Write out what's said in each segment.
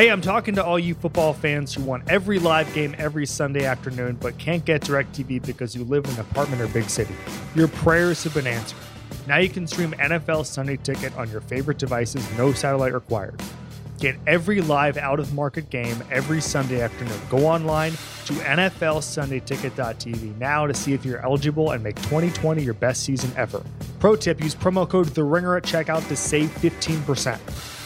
Hey, I'm talking to all you football fans who want every live game every Sunday afternoon but can't get DirecTV because you live in an apartment or big city. Your prayers have been answered. Now you can stream NFL Sunday Ticket on your favorite devices, no satellite required. Get every live out of market game every Sunday afternoon. Go online to NFLSundayTicket.tv now to see if you're eligible and make 2020 your best season ever. Pro tip use promo code The Ringer at checkout to save 15%.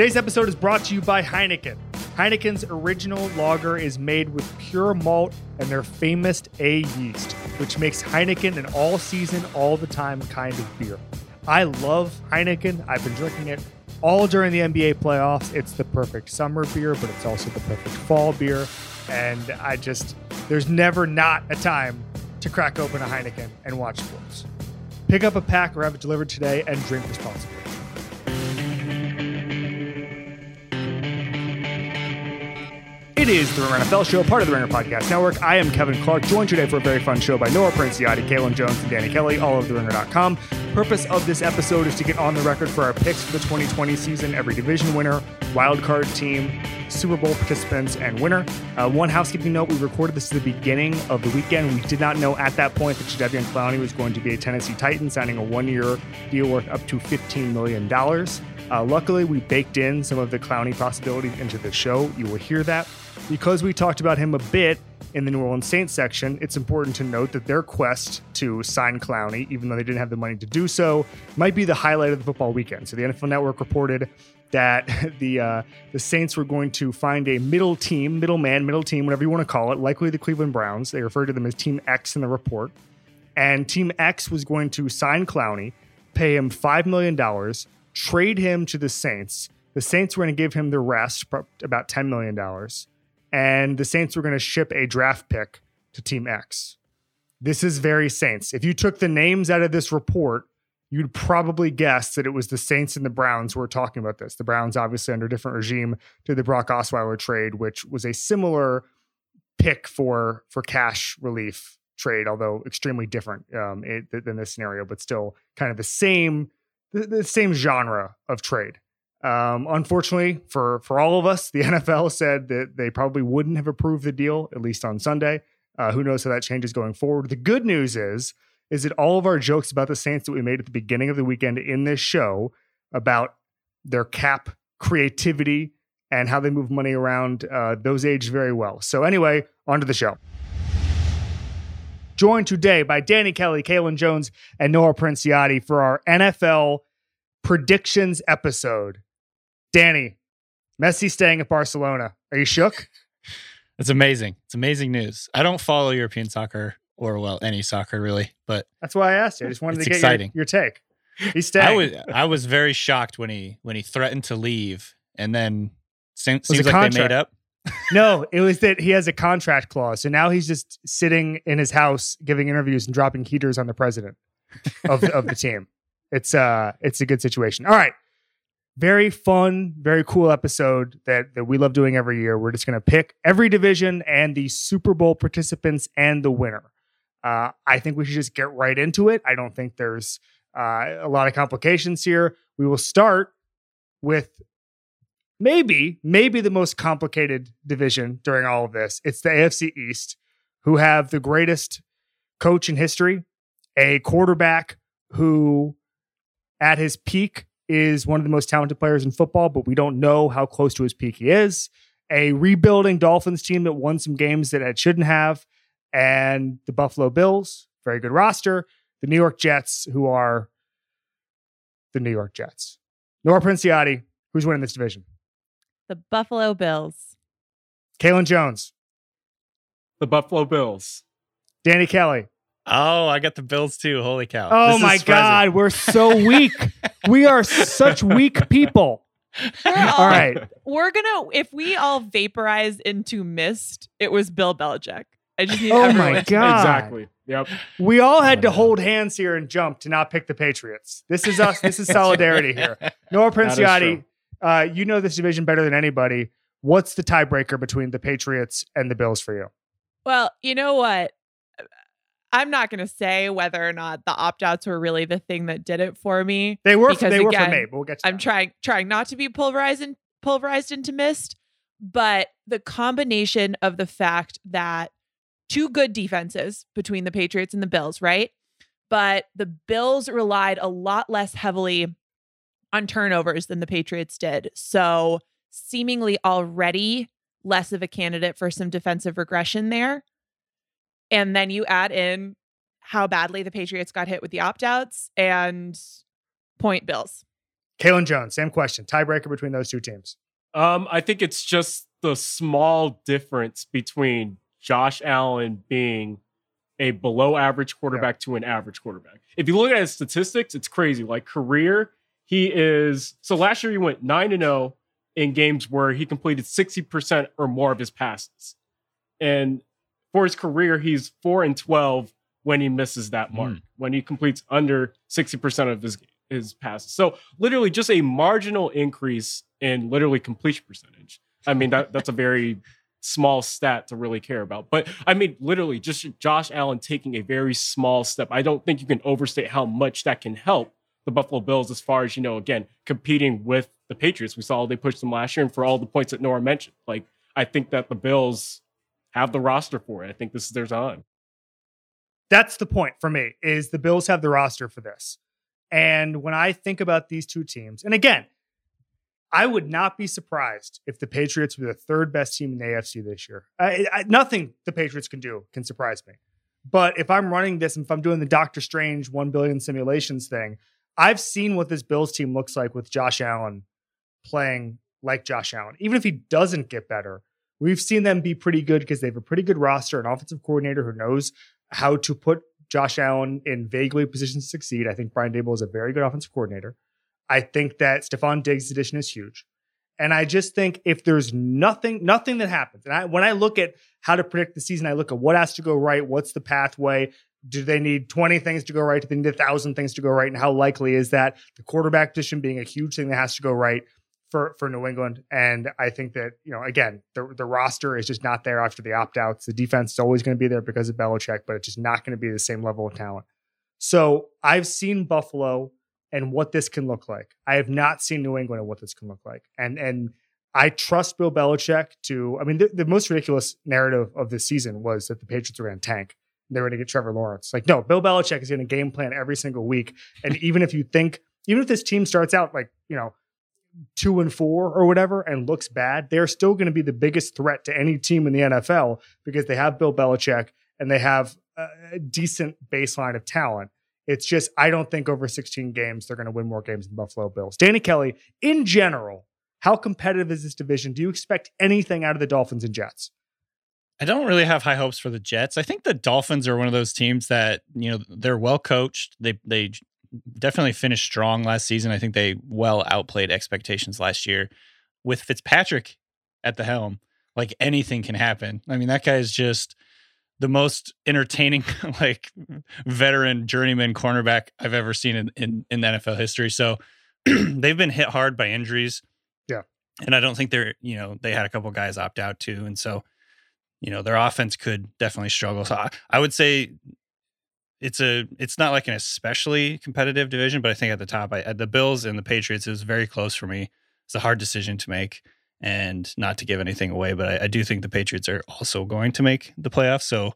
Today's episode is brought to you by Heineken. Heineken's original lager is made with pure malt and their famous A yeast, which makes Heineken an all season, all the time kind of beer. I love Heineken. I've been drinking it all during the NBA playoffs. It's the perfect summer beer, but it's also the perfect fall beer. And I just, there's never not a time to crack open a Heineken and watch sports. Pick up a pack or have it delivered today and drink responsibly. It is the Ringer NFL Show, part of the Ringer Podcast Network. I am Kevin Clark, joined today for a very fun show by Nora Princiotti, Kaelen Jones, and Danny Kelly, all of the TheRinger.com. Purpose of this episode is to get on the record for our picks for the 2020 season, every division winner, wild card team, Super Bowl participants, and winner. Uh, one housekeeping note: we recorded this at the beginning of the weekend. We did not know at that point that Jadeveon Clowney was going to be a Tennessee Titan, signing a one-year deal worth up to 15 million dollars. Uh, luckily, we baked in some of the Clowney possibilities into the show. You will hear that. Because we talked about him a bit in the New Orleans Saints section, it's important to note that their quest to sign Clowney, even though they didn't have the money to do so, might be the highlight of the football weekend. So the NFL Network reported that the uh, the Saints were going to find a middle team, middleman, middle team, whatever you want to call it, likely the Cleveland Browns. They referred to them as Team X in the report. And Team X was going to sign Clowney, pay him $5 million, trade him to the Saints. The Saints were going to give him the rest, about $10 million and the Saints were going to ship a draft pick to Team X. This is very Saints. If you took the names out of this report, you'd probably guess that it was the Saints and the Browns who were talking about this. The Browns, obviously, under a different regime to the Brock Osweiler trade, which was a similar pick for for cash relief trade, although extremely different um, it, than this scenario, but still kind of the same the, the same genre of trade. Um, unfortunately for for all of us, the NFL said that they probably wouldn't have approved the deal at least on Sunday. Uh, who knows how that changes going forward? The good news is is that all of our jokes about the Saints that we made at the beginning of the weekend in this show about their cap creativity and how they move money around, uh, those aged very well. So anyway, on to the show. Joined today by Danny Kelly, Kaelen Jones, and Nora Princiotti for our NFL predictions episode. Danny, Messi staying at Barcelona. Are you shook? It's amazing. It's amazing news. I don't follow European soccer or well any soccer really, but that's why I asked you. I just wanted to get your, your, take. He's staying. I was I was very shocked when he when he threatened to leave, and then seems, seems like contract. they made up. no, it was that he has a contract clause, so now he's just sitting in his house giving interviews and dropping heaters on the president of of the team. It's uh, it's a good situation. All right, very fun, very cool episode that, that we love doing every year. We're just going to pick every division and the Super Bowl participants and the winner. Uh, I think we should just get right into it. I don't think there's uh, a lot of complications here. We will start with maybe, maybe the most complicated division during all of this. It's the AFC East, who have the greatest coach in history, a quarterback who, at his peak, is one of the most talented players in football, but we don't know how close to his peak he is. A rebuilding Dolphins team that won some games that it shouldn't have, and the Buffalo Bills, very good roster. The New York Jets, who are the New York Jets. Nora Princiotti, who's winning this division? The Buffalo Bills. Kaelen Jones. The Buffalo Bills. Danny Kelly. Oh, I got the Bills too. Holy cow. Oh this my God. We're so weak. we are such weak people. all right. We're going to, if we all vaporize into mist, it was Bill Belichick. I just need Oh my God. Exactly. Yep. We all had to hold hands here and jump to not pick the Patriots. This is us. This is solidarity here. Nora Princiotti, uh, you know this division better than anybody. What's the tiebreaker between the Patriots and the Bills for you? Well, you know what? I'm not going to say whether or not the opt outs were really the thing that did it for me. They were. Because, they again, were for me. But we'll get. I'm that. trying trying not to be polarizing pulverized into mist, but the combination of the fact that two good defenses between the Patriots and the Bills, right? But the Bills relied a lot less heavily on turnovers than the Patriots did. So, seemingly already less of a candidate for some defensive regression there. And then you add in how badly the Patriots got hit with the opt outs and point Bills. Kaelen Jones, same question. Tiebreaker between those two teams. Um, I think it's just the small difference between Josh Allen being a below average quarterback to an average quarterback. If you look at his statistics, it's crazy. Like career, he is so last year he went 9 and 0 in games where he completed 60% or more of his passes. And for his career, he's 4 and 12 when he misses that mark, Mm. when he completes under 60% of his his passes. So literally just a marginal increase in literally completion percentage. I mean that that's a very small stat to really care about. But I mean literally just Josh Allen taking a very small step. I don't think you can overstate how much that can help the Buffalo Bills as far as you know again competing with the Patriots. We saw they pushed them last year and for all the points that Nora mentioned. Like I think that the Bills have the roster for it. I think this is their time. That's the point for me is the Bills have the roster for this. And when I think about these two teams, and again, I would not be surprised if the Patriots were the third best team in the AFC this year. I, I, nothing the Patriots can do can surprise me. But if I'm running this, and if I'm doing the Doctor Strange 1 billion simulations thing, I've seen what this Bills team looks like with Josh Allen playing like Josh Allen. Even if he doesn't get better, we've seen them be pretty good because they have a pretty good roster, an offensive coordinator who knows how to put Josh Allen in vaguely positions to succeed. I think Brian Daboll is a very good offensive coordinator. I think that Stefon Diggs' addition is huge. And I just think if there's nothing, nothing that happens, and I, when I look at how to predict the season, I look at what has to go right, what's the pathway. Do they need 20 things to go right? Do they need a thousand things to go right? And how likely is that the quarterback position being a huge thing that has to go right for, for New England? And I think that, you know, again, the, the roster is just not there after the opt outs. The defense is always going to be there because of Belichick, but it's just not going to be the same level of talent. So I've seen Buffalo and what this can look like. I have not seen New England and what this can look like. And and I trust Bill Belichick to. I mean, the, the most ridiculous narrative of this season was that the Patriots were going to tank. They were going to get Trevor Lawrence. Like, no, Bill Belichick is going to game plan every single week. And even if you think, even if this team starts out like you know two and four or whatever and looks bad, they're still going to be the biggest threat to any team in the NFL because they have Bill Belichick and they have a decent baseline of talent. It's just, I don't think over 16 games, they're going to win more games than Buffalo Bills. Danny Kelly, in general, how competitive is this division? Do you expect anything out of the Dolphins and Jets? I don't really have high hopes for the Jets. I think the Dolphins are one of those teams that, you know, they're well coached. They they definitely finished strong last season. I think they well outplayed expectations last year. With Fitzpatrick at the helm, like anything can happen. I mean, that guy is just the most entertaining, like veteran journeyman cornerback I've ever seen in, in, in the NFL history. So they've been hit hard by injuries. Yeah. And I don't think they're, you know, they had a couple guys opt out too. And so, you know, their offense could definitely struggle. So I, I would say it's a, it's not like an especially competitive division, but I think at the top, I, the Bills and the Patriots is very close for me. It's a hard decision to make and not to give anything away, but I, I, do think the Patriots are also going to make the playoffs. So,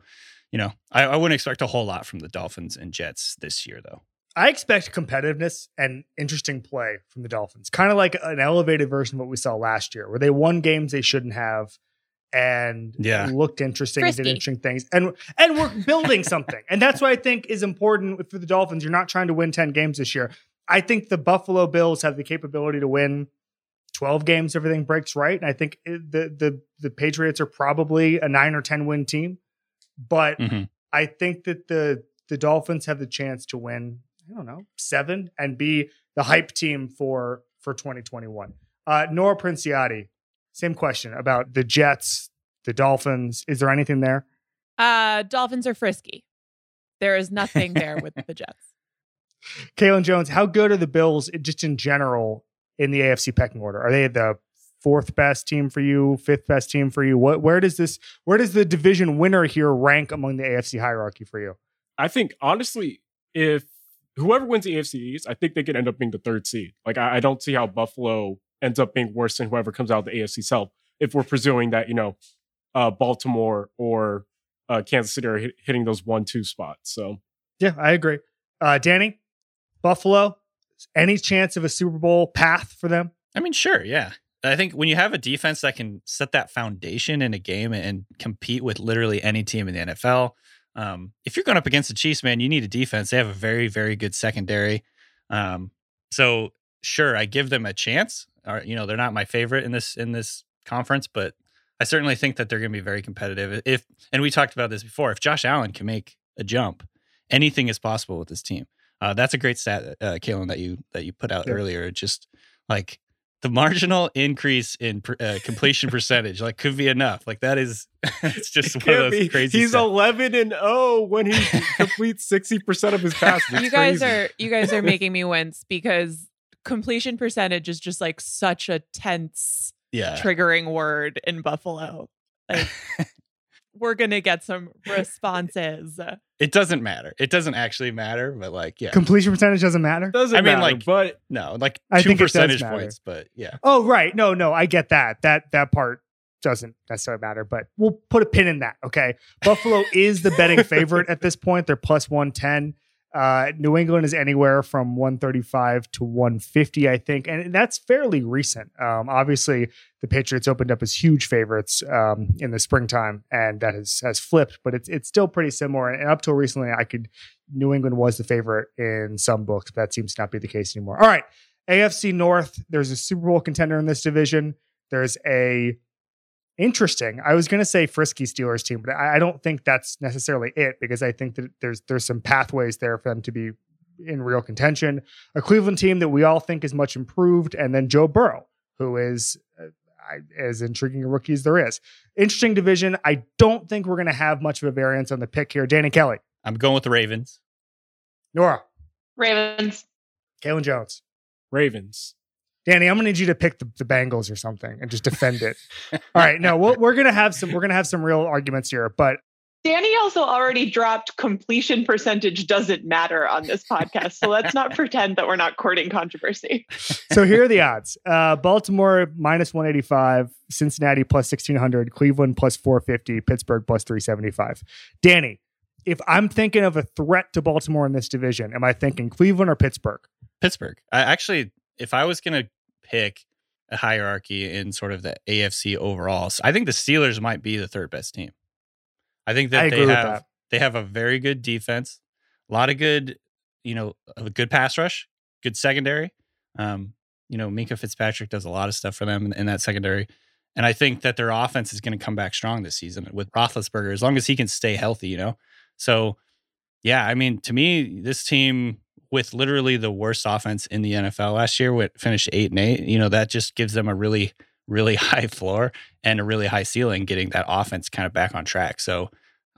you know, I, I, wouldn't expect a whole lot from the Dolphins and Jets this year, though. I expect competitiveness and interesting play from the Dolphins, kind of like an elevated version of what we saw last year, where they won games they shouldn't have and yeah. looked interesting Frisky. and did interesting things. And and we're building something. And that's what I think is important for the Dolphins. You're not trying to win 10 games this year. I think the Buffalo Bills have the capability to win 12 games everything breaks right and i think the the the patriots are probably a 9 or 10 win team but Mhm. i think that the the dolphins have the chance to win i don't know 7 and be the hype team for for 2021 uh nora princiotti same question about the jets the dolphins is there anything there Uh, Dolphins are frisky. There is nothing there with the Jets. Kaelen Jones, how good are the Bills just in general in the AFC pecking order? Are they the fourth best team for you, fifth best team for you? What where does this where does the division winner here rank among the AFC hierarchy for you? I think honestly, if whoever wins the AFC East, I think they could end up being the third seed. Like I, I don't see how Buffalo ends up being worse than whoever comes out of the AFC South. If we're presuming that you know uh, Baltimore or uh, Kansas City are hit, hitting those one two spots. So Yeah, I agree. Uh, Danny, Buffalo, any chance of a Super Bowl path for them? I mean, sure, yeah. I think when you have a defense that can set that foundation in a game and compete with literally any team in the NFL, um, if you're going up against the Chiefs, man, you need a defense. They have a very, very good secondary. Um, so sure, I give them a chance. Or, you know, they're not my favorite in this in this conference, but I certainly think that they're going to be very competitive. If and we talked about this before, if Josh Allen can make a jump, anything is possible with this team. Uh, that's a great stat, uh, Kaelen, that you that you put out Yeah. earlier. Just like the marginal increase in per- uh, completion percentage, like could be enough. Like that is, it's just It one of those be. crazy. He's stats. eleven and zero when he completes sixty percent of his passes. It's you guys crazy. are you guys are making me wince because completion percentage is just like such a tense yeah. triggering word in Buffalo. Like we're gonna get some responses. It doesn't matter. It doesn't actually matter, but like, yeah, Completion percentage doesn't matter. Doesn't I mean, matter, like- but no, like I two think it does percentage points, but yeah, Oh, right. No, no, I get that. That that part doesn't necessarily matter, but we'll put a pin in that. Okay. Buffalo is the betting favorite at this point. They're plus 110. Uh, New England is anywhere from 135 to 150, I think. And that's fairly recent. Um, obviously, the Patriots opened up as huge favorites um, in the springtime, and that has has flipped, but it's it's still pretty similar. And up till recently, I could New England was the favorite in some books, but that seems to not be the case anymore. All right. AFC North, there's a Super Bowl contender in this division. There's a interesting, I was going to say frisky Steelers team, but I, I don't think that's necessarily it because I think that there's there's some pathways there for them to be in real contention. A Cleveland team that we all think is much improved, and then Joe Burrow, who is uh, as intriguing a rookie as there is. Interesting division. I don't think we're going to have much of a variance on the pick here. Danny Kelly, I'm going with the Ravens. Nora, Ravens. Kaelen Jones. Ravens. Danny, I'm gonna need you to pick the, the Bengals or something and just defend it. All right, no, we'll, we're gonna have some we're gonna have some real arguments here, but Danny also already dropped completion percentage doesn't matter on this podcast. So let's not pretend that we're not courting controversy. so here are the odds: uh, Baltimore minus 185, Cincinnati plus 1600, Cleveland plus 450, Pittsburgh plus 375. Danny, if I'm thinking of a threat to Baltimore in this division, am I thinking Cleveland or Pittsburgh? Pittsburgh. I actually, if I was gonna pick a hierarchy in sort of the AFC overall, so I think the Steelers might be the third best team. I think that I they have that. they have a very good defense, a lot of good, you know, a good pass rush, good secondary. Um, you know, Minkah Fitzpatrick does a lot of stuff for them in, in that secondary. And I think that their offense is going to come back strong this season with Roethlisberger, as long as he can stay healthy, you know? So, yeah, I mean, to me, this team with literally the worst offense in the NFL last year, with finished eight and eight, you know, that just gives them a really, really high floor and a really high ceiling, getting that offense kind of back on track. So,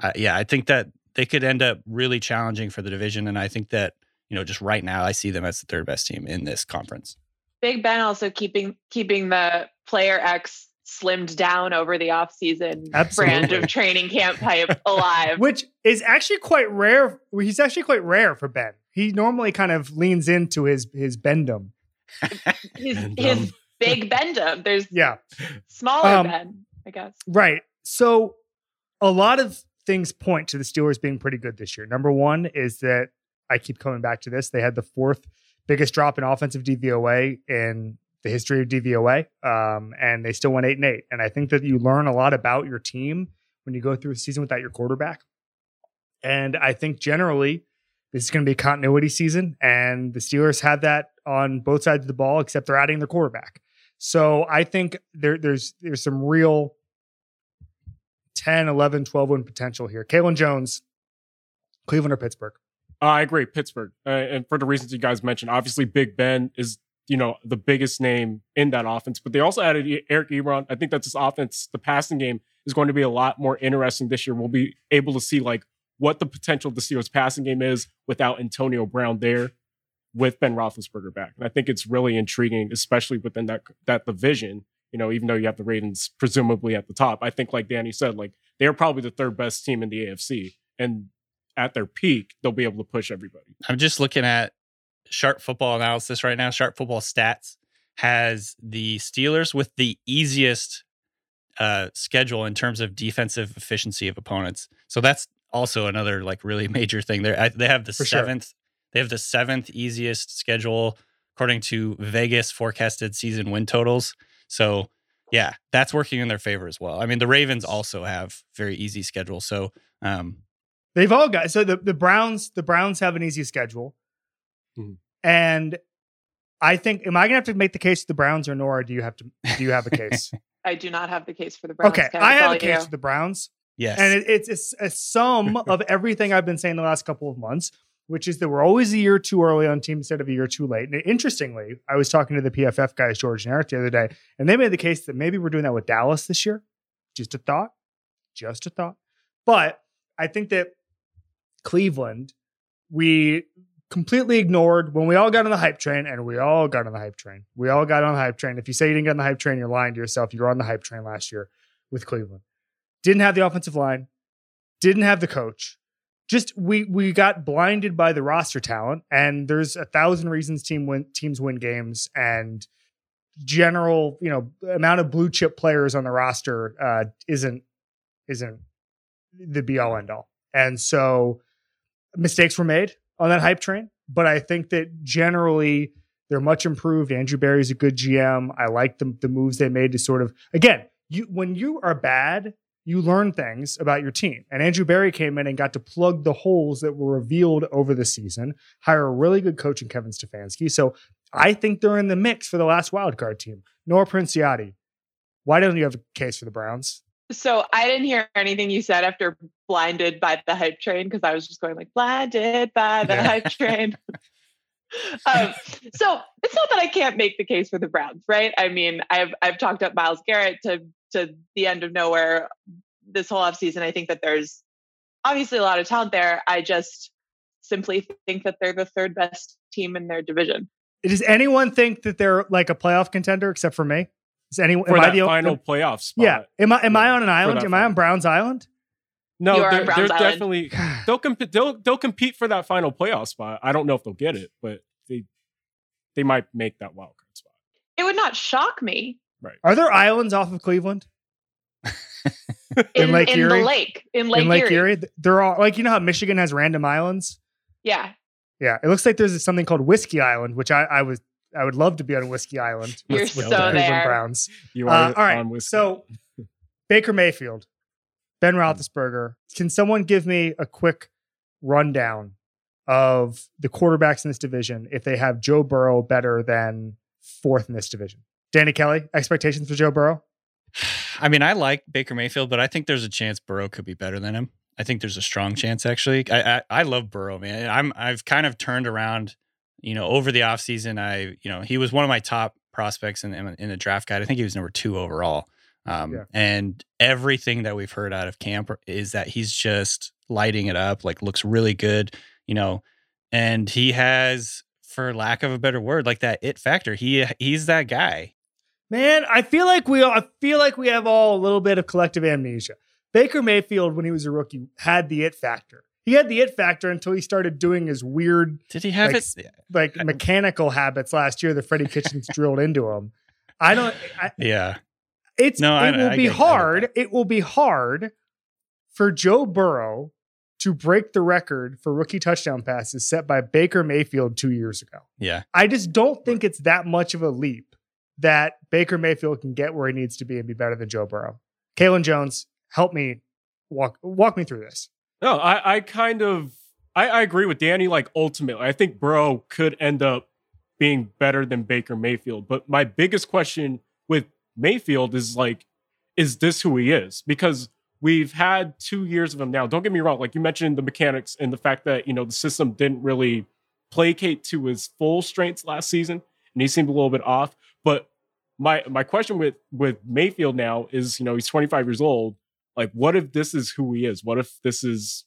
uh, yeah, I think that they could end up really challenging for the division. And I think that, you know, just right now, I see them as the third best team in this conference. Big Ben also keeping keeping the player X slimmed down over the offseason brand Absolutely. of training camp hype alive. Which is actually quite rare. He's actually quite rare for Ben. He normally kind of leans into his his bendum. His, And, his big Bendum. There's Yeah. smaller Um, Ben, I guess. Right. So a lot of things point to the Steelers being pretty good this year. Number one is that I keep coming back to this. They had the fourth biggest drop in offensive DVOA in the history of DVOA, um, and they still went eight and eight. And I think that you learn a lot about your team when you go through a season without your quarterback. And I think generally this is going to be a continuity season, and the Steelers have that on both sides of the ball, except they're adding their quarterback. So I think there, there's there's some real 10, 11, 12 win potential here. Kaelen Jones, Cleveland or Pittsburgh? Uh, I agree, Pittsburgh, uh, and for the reasons you guys mentioned, obviously Big Ben is you know the biggest name in that offense, but they also added Eric Ebron. I think that this offense, the passing game, is going to be a lot more interesting this year. We'll be able to see like what the potential of the Steelers passing game is without Antonio Brown there, with Ben Roethlisberger back, and I think it's really intriguing, especially within that that division. You know, even though you have the Ravens presumably at the top, I think like Danny said, like they're probably the third best team in the AFC, and at their peak, they'll be able to push everybody. I'm just looking at sharp football analysis right now, sharp football stats, has the Steelers with the easiest uh, schedule in terms of defensive efficiency of opponents. So that's also another like really major thing. They they have the For sure. seventh. They have the seventh easiest schedule according to Vegas forecasted season win totals. So yeah, that's working in their favor as well. I mean, the Ravens also have very easy schedule. So um, They've all got so the, the Browns, the Browns have an easy schedule. Mhm. And I think am I gonna have to make the case to the Browns or Nora? Do you have to do you have a case? I do not have the case for the Browns. okay, Kev, I have all a case you. for the Browns. Yes, And it, it's, it's a sum of everything I've been saying the last couple of months, which is that we're always a year too early on teams instead of a year too late. And interestingly, I was talking to the PFF guys, George and Eric, the other day, and they made the case that maybe we're doing that with Dallas this year. Just a thought. Just a thought. But I think that Cleveland, we completely ignored when we all got on the hype train, and we all got on the hype train. We all got on the hype train. If you say you didn't get on the hype train, you're lying to yourself. You were on the hype train last year with Cleveland. Didn't have the offensive line, didn't have the coach. Just we we got blinded by the roster talent, and there's a thousand reasons team win teams win games, and general you know amount of blue chip players on the roster uh, isn't isn't the be all end all, and so mistakes were made on that hype train. But I think that generally they're much improved. Andrew Berry's a good GM. I like the the moves they made to sort of again you when you are bad you learn things about your team. And Andrew Berry came in and got to plug the holes that were revealed over the season, hire a really good coach in Kevin Stefanski. So I think they're in the mix for the last wildcard team. Nora Princiati, why don't you have a case for the Browns? So I didn't hear anything you said after blinded by the hype train because I was just going like blinded by the Yeah. hype train. um, so it's not that I can't make the case for the Browns, right? I mean, I've I've talked up Myles Garrett to to the end of nowhere this whole offseason. I think that there's obviously a lot of talent there. I just simply think that they're the third best team in their division. Does anyone think that they're like a playoff contender except for me? Is anyone for am I that the o- final playoff spot. Yeah. Am I am I on an island? Am I on. Browns Island? No, You are on they're, they're definitely they'll compete. They'll they'll compete for that final playoff spot. I don't know if they'll get it, but they they might make that wild card spot. It would not shock me Are there islands off of Cleveland? in, In Lake in Erie? the lake in Lake, Erie. in Lake Erie. Erie? They're all like you know how Michigan has random islands? Yeah, Yeah, it looks like there's something called Whiskey Island, which I, I was I would love to be on Whiskey Island. You're with, with so the Cleveland there. Browns. You Uh, are all right, on with so Baker Mayfield, Ben Roethlisberger. Can someone give me a quick rundown of the quarterbacks in this division if they have Joe Burrow better than fourth in this division? Danny Kelly, expectations for Joe Burrow? I mean, I like Baker Mayfield, but I think there's a chance Burrow could be better than him. I think there's a strong chance actually. I I, I love Burrow, man. I'm I've kind of turned around, you know, over the offseason. I, you know, he was one of my top prospects in in, in the draft guide. I think he was number 2 overall. Um, Yeah. and everything that we've heard out of camp is that he's just lighting it up, like looks really good, you know, and he has for lack of a better word, like that it factor. He he's that guy. Man, I feel like we all, I feel like we have all a little bit of collective amnesia. Baker Mayfield, when he was a rookie, had the it factor. He had the it factor until he started doing his weird, Did he have Like, it? like I- mechanical habits last year that Freddie Kitchens drilled into him. I don't. I, Yeah. it's No, I- it will I be I get hard. It will be hard for Joe Burrow to break the record for rookie touchdown passes set by Baker Mayfield two years ago. Yeah. I just don't think it's that much of a leap that Baker Mayfield can get where he needs to be and be better than Joe Burrow. Kaelen Jones, help me walk walk me through this. No, I, I kind of I, I agree with Danny. Like ultimately, I think Burrow could end up being better than Baker Mayfield. But my biggest question with Mayfield is like, is this who he is? Because we've had two years of him now. Don't get me wrong. Like you mentioned the mechanics and the fact that you know the system didn't really placate to his full strengths last season, and he seemed a little bit off. But my my question with with Mayfield now is, you know, he's 25 years old. Like, what if this is who he is? What if this is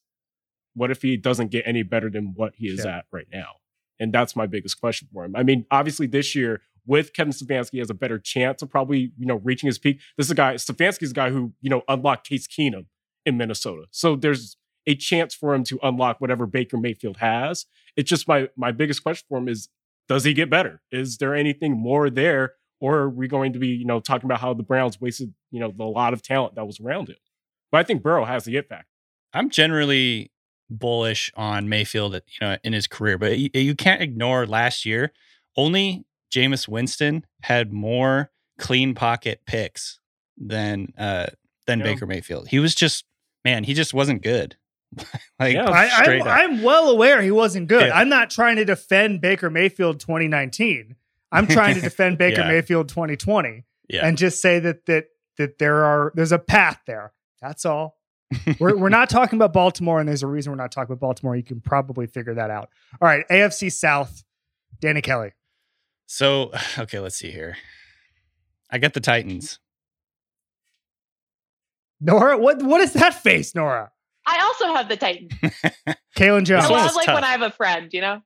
what if he doesn't get any better than what he is Yeah. at right now? And that's my biggest question for him. I mean, obviously this year with Kevin Stefanski he has a better chance of probably, you know, reaching his peak. This is a guy, Stefanski's a guy who, you know, unlocked Case Keenum in Minnesota. So there's a chance for him to unlock whatever Baker Mayfield has. It's just my my biggest question for him is does he get better? Is there anything more there or are we going to be, you know, talking about how the Browns wasted, you know, the lot of talent that was around him? But I think Burrow has the it factor. I'm generally bullish on Mayfield, you know, in his career, but you, you can't ignore last year. Only Jameis Winston had more clean pocket picks than uh than Yeah. Baker Mayfield. He was just man, he just wasn't good. like Yeah. I, straight I'm. I'm well aware he wasn't good. Yeah. I'm not trying to defend Baker Mayfield 2019. I'm trying to defend Baker Yeah. Mayfield 2020 yeah. and just say that that that there are there's a path there. That's all. we're we're not talking about Baltimore, and there's a reason we're not talking about Baltimore. You can probably figure that out. All right, AFC South, Danny Kelly. so okay, let's see here. I got the Titans. Nora, what what is that face, Nora? I also have the Titans. Kaelen I Jones. This one love like tough. when I have a friend, you know?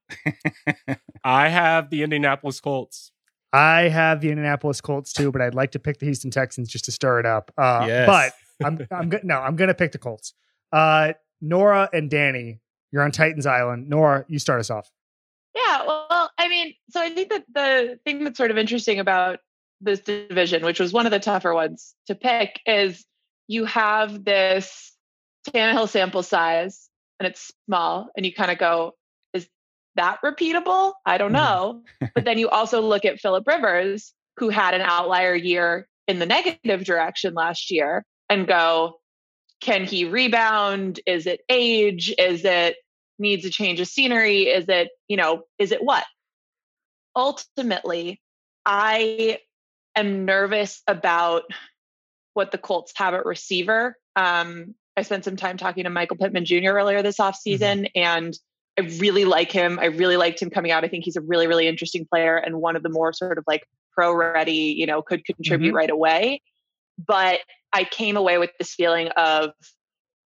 I have the Indianapolis Colts. I have the Indianapolis Colts too, but I'd like to pick the Houston Texans just to stir it up. Uh, Yes. But I'm I'm go- no, I'm gonna pick the Colts. Uh, Nora and Danny, you're on Titans Island. Nora, you start us off. Yeah, well, I mean, so I think that the thing that's sort of interesting about this division, which was one of the tougher ones to pick, is you have this Tannehill sample size and it's small, and you kind of go, is that repeatable? I don't Mhm. know. but then you also look at Philip Rivers, who had an outlier year in the negative direction last year, and go, can he rebound? Is it age? Is it needs a change of scenery? Is it, you know, is it what? Ultimately, I am nervous about what the Colts have at receiver. Um, I spent some time talking to Michael Pittman Jr. earlier this offseason, mm-hmm. and I really like him. I really liked him coming out. I think he's a really, really interesting player and one of the more sort of like pro ready, you know, could contribute mm-hmm. right away. But I came away with this feeling of,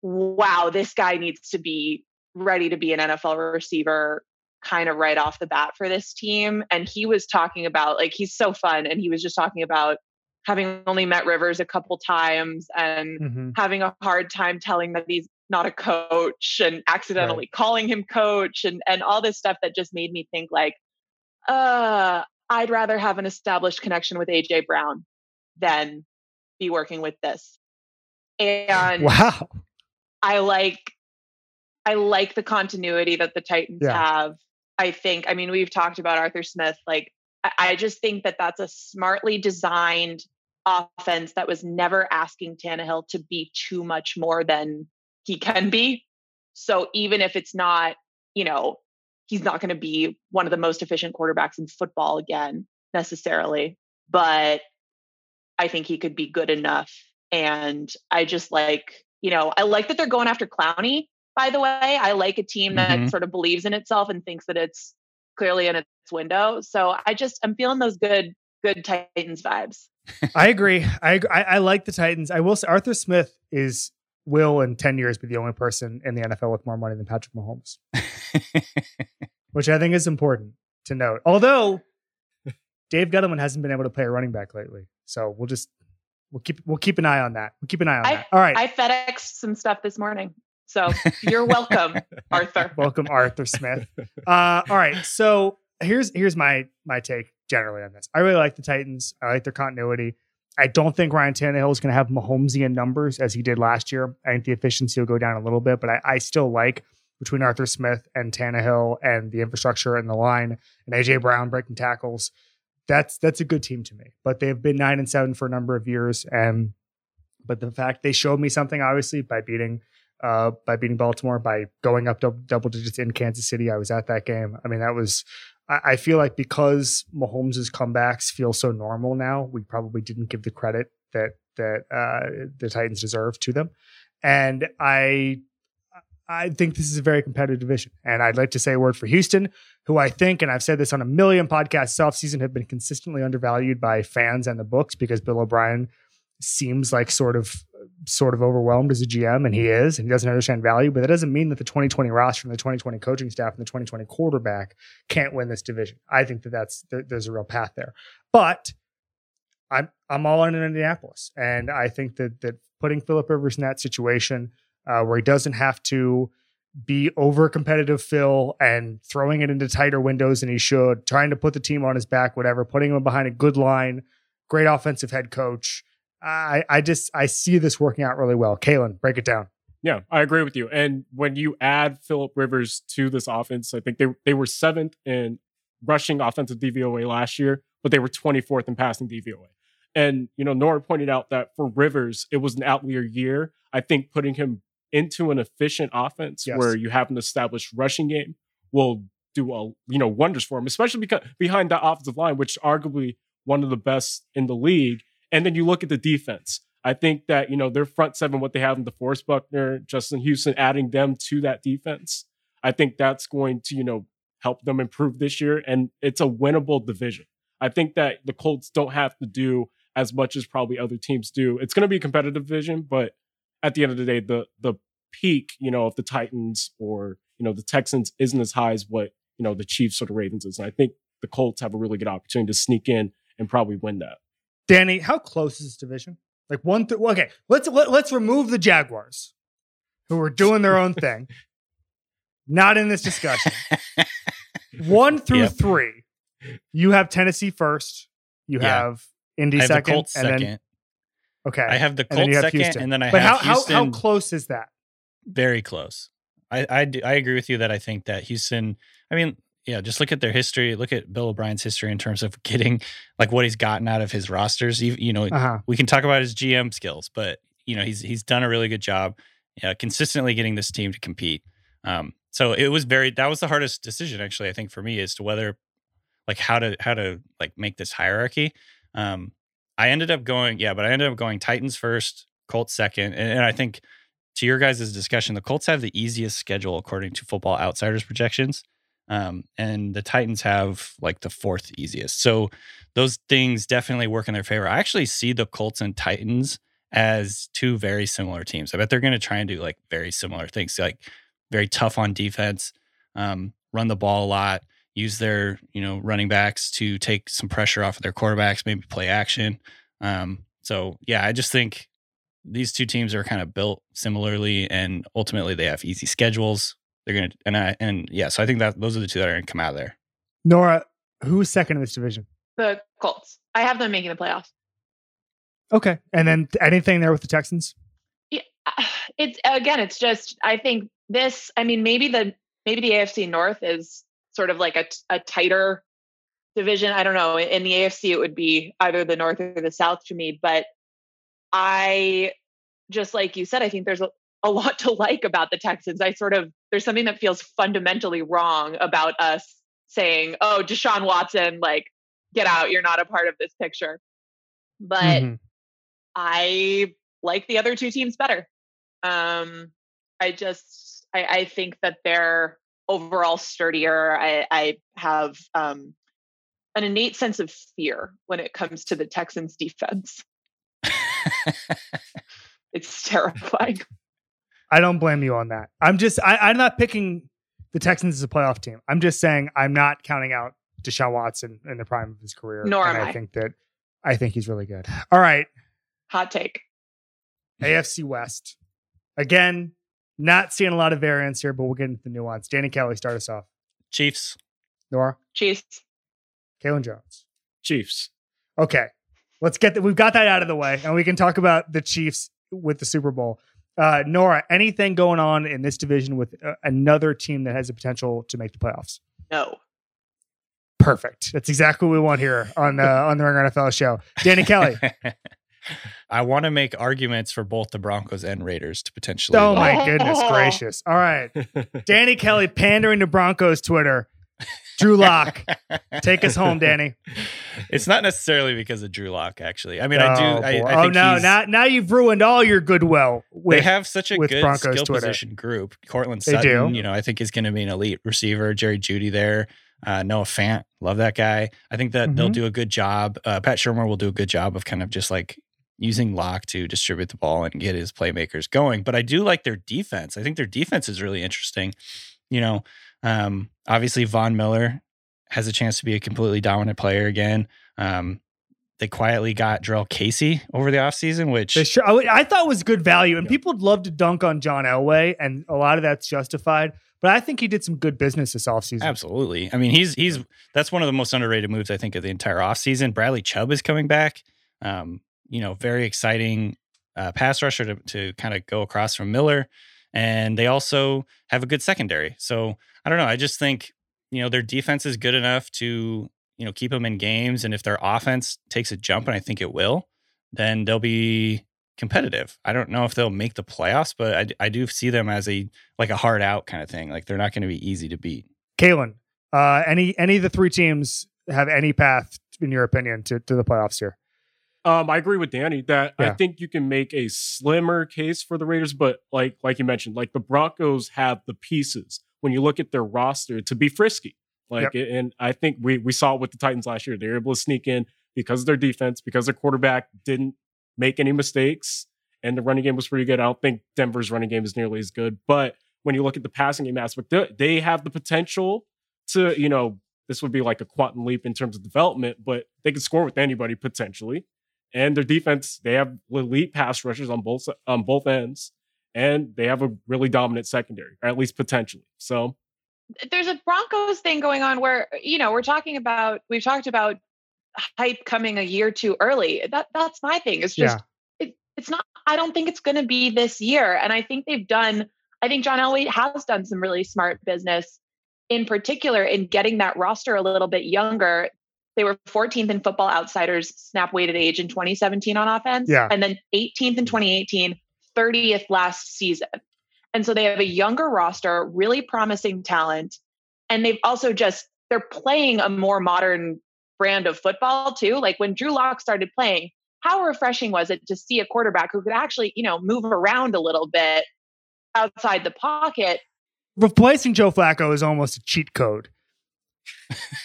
wow, this guy needs to be ready to be an NFL receiver kind of right off the bat for this team. And he was talking about, like, he's so fun. And he was just talking about having only met Rivers a couple times and Mhm. having a hard time telling that he's not a coach and accidentally calling him coach and and all this stuff that just made me think like uh I'd rather have an established connection with AJ Brown than be working with this. And Wow. I like I like the continuity that the Titans Yeah. have. I think I mean we've talked about Arthur Smith like I, I just think that that's a smartly designed offense that was never asking Tannehill to be too much more than he can be. So even if it's not, you know, he's not going to be one of the most efficient quarterbacks in football again necessarily, but I think he could be good enough. And I just like, you know, I like that they're going after Clowney, by the way. I like a team that Mhm. sort of believes in itself and thinks that it's clearly in its window. So I just I'm feeling those good good Titans vibes. I agree. I, I I like the Titans. I will say Arthur Smith is will in ten years be the only person in the NFL with more money than Patrick Mahomes, which I think is important to note. Although Dave Gettleman hasn't been able to play a running back lately, so we'll just we'll keep we'll keep an eye on that. We'll keep an eye on I- that. All right. I FedEx some stuff this morning. So you're welcome, Arthur. Welcome, Arthur Smith. Uh, all right, so here's here's my my take generally on this. I really like the Titans. I like their continuity. I don't think Ryan Tannehill is going to have Mahomesian numbers as he did last year. I think the efficiency will go down a little bit, but I, I still like between Arthur Smith and Tannehill and the infrastructure and the line and AJ Brown breaking tackles. That's that's a good team to me. But they've been nine and seven for a number of years, and but the fact they showed me something obviously by beating uh, by beating Baltimore, by going up double, double digits in Kansas City. I was at that game. I mean, that was, I, feel like because Mahomes' comebacks feel so normal now, we probably didn't give the credit that, that uh, the Titans deserve to them. And I, I think this is a very competitive division. And I'd like to say a word for Houston, who I think, and I've said this on a million podcasts offseason, have been consistently undervalued by fans and the books because Bill O'Brien seems like sort of sort of overwhelmed as a GM, and he is, and he doesn't understand value. But that doesn't mean that the 2020 roster and the 2020 coaching staff and the 2020 quarterback can't win this division. I think that that's there, there's a real path there. But I'm I'm all in Indianapolis, and I think that that putting Philip Rivers in that situation uh, where he doesn't have to be over competitive Phil and throwing it into tighter windows than he should, trying to put the team on his back, whatever, putting him behind a good line great offensive head coach. I I just I see this working out really well. Kaelen, break it down. Yeah, I agree with you. And when you add Philip Rivers to this offense, I think they they were seventh in rushing offensive DVOA last year, but they were 24th in passing DVOA. And you know, Nora pointed out that for Rivers, it was an outlier year. I think putting him into an efficient offense Yes. where you have an established rushing game will do a you know wonders for him, especially because behind that offensive line, which arguably one of the best in the league. And then you look at the defense. I think that you know their front seven, what they have in the DeForest Buckner, Justin Houston, adding them to that defense, I think that's going to you know help them improve this year, and it's a winnable division. I think that the Colts don't have to do as much as probably other teams do. It's going to be a competitive division, but at the end of the day, the the peak, you know, of the Titans or you know the Texans isn't as high as what you know the Chiefs or the Ravens is. And I think the Colts have a really good opportunity to sneak in and probably win that. Danny, how close is this division? Like one through okay, let's let, let's remove the Jaguars, who are doing their own thing. Not in this discussion. one through Yep. three, you have Tennessee first. You Yeah. have Indy I have second, the Colts and second. then okay. I have the Colts have second, Houston. and then I but how, have how Houston. how close is that? very close. I I, do- I agree with you that I think that Houston. I mean, yeah, just look at their history. Look at Bill O'Brien's history in terms of getting like what he's gotten out of his rosters. You, you know, Uh huh. we can talk about his GM skills, but you know he's he's done a really good job, uh, consistently getting this team to compete. Um, so it was very that was the hardest decision actually I think for me as to whether like how to how to like make this hierarchy. Um, I ended up going yeah, but I ended up going Titans first, Colts second, and, and I think to your guys' discussion, the Colts have the easiest schedule according to Football Outsiders projections. Um, and the Titans have like the fourth easiest. So those things definitely work in their favor. I actually see the Colts and Titans as two very similar teams. I bet they're going to try and do like very similar things, like very tough on defense, um, run the ball a lot, use their you know running backs to take some pressure off of their quarterbacks, maybe play action. Um, so yeah, I just think these two teams are kind of built similarly, and ultimately they have easy schedules. They're gonna and I and yeah, so I think that those are the two that are gonna come out of there. Nora, who's second in this division? The Colts. I have them making the playoffs. Okay, and then anything there with the Texans? Yeah, it's again, it's just I think this. I mean, maybe the maybe the AFC North is sort of like a, a tighter division. I don't know. In the AFC, it would be either the North or the South to me. But I just like you said, I think there's a, a lot to like about the Texans. I sort of there's something that feels fundamentally wrong about us saying, "Oh, Deshaun Watson, like get out. You're not a part of this picture." But Mhm. I like the other two teams better. Um, I just I, I think that they're overall sturdier. I, I have um, an innate sense of fear when it comes to the Texans defense. It's terrifying. I don't blame you on that. I'm just I, I'm not picking the Texans as a playoff team. I'm just saying I'm not counting out Deshaun Watson in the prime of his career. Nor and am I I. think that I think he's really good. All right. Hot take. AFC West. Again, not seeing a lot of variance here, but we'll get into the nuance. Danny Kelly, start us off. Chiefs. Nora, Chiefs. Kalen Jones. Chiefs. Okay. Let's get that. We've got that out of the way, and we can talk about the Chiefs with the Super Bowl. Uh, Nora, anything going on in this division with uh, another team that has the potential to make the playoffs? No. Perfect. That's exactly what we want here on the on the Ringer NFL show. Danny Kelly. I want to make arguments for both the Broncos and Raiders to potentially. oh win. my goodness gracious! All right, Danny Kelly pandering to Broncos Twitter. Drew Lock, take us home, Danny. It's not necessarily because of Drew Lock, actually. I mean, I do. Oh, I. I oh no! Now, now you've ruined all your goodwill. With, they have such a good Broncos skill Twitter. position group. Courtland Sutton, you know, I think is going to be an elite receiver. Jerry Jeudy there. Uh, Noah Fant, love that guy. I think that they'll Mhm. do a good job. Uh, Pat Shurmur will do a good job of kind of just like using Lock to distribute the ball and get his playmakers going. But I do like their defense. I think their defense is really interesting. You know, um, obviously Von Miller has a chance to be a completely dominant player again. Um, they quietly got Jurrell Casey over the offseason, which sure, I, I thought was good value, and Yeah. people would love to dunk on John Elway, and a lot of that's justified. But I think he did some good business this offseason. Absolutely. I mean, he's he's that's one of the most underrated moves I think of the entire offseason. Bradley Chubb is coming back. Um, you know, very exciting uh, pass rusher to, to kind of go across from Miller. And they also have a good secondary. So I don't know. I just think, you know, their defense is good enough to, you know, keep them in games. And if their offense takes a jump, and I think it will, then they'll be competitive. I don't know if they'll make the playoffs, but I, I do see them as a like a hard out kind of thing. Like they're not going to be easy to beat. Kaelen, uh, any any of the three teams have any path, in your opinion, to, to the playoffs here? Um, I agree with Danny that Yeah. I think you can make a slimmer case for the Raiders, but like like you mentioned, like the Broncos have the pieces when you look at their roster to be frisky. Like, and I think we we saw it with the Titans last year. They were able to sneak in because of their defense, because their quarterback didn't make any mistakes, and the running game was pretty good. I don't think Denver's running game is nearly as good, but when you look at the passing game aspect, they, they have the potential to, you know, this would be like a quantum leap in terms of development, but they can score with anybody potentially. And their defense, they have elite pass rushers on both on both ends, and they have a really dominant secondary, or at least potentially. So there's a Broncos thing going on where you know we're talking about we've talked about hype coming a year too early. That that's my thing. It's just it, it's not. I don't think it's going to be this year, and I think they've done. I think John Elway has done some really smart business, in particular in getting that roster a little bit younger. They were 14th in Football Outsiders snap weighted age in 2017 on offense, Yeah. and then 18th in mm-hmm. 2018, 30th last season. And so they have a younger roster, really promising talent. And they've also just, they're playing a more modern brand of football too. Like when Drew Lock started playing, how refreshing was it to see a quarterback who could actually, you know, move around a little bit outside the pocket? Replacing Joe Flacco is almost a cheat code.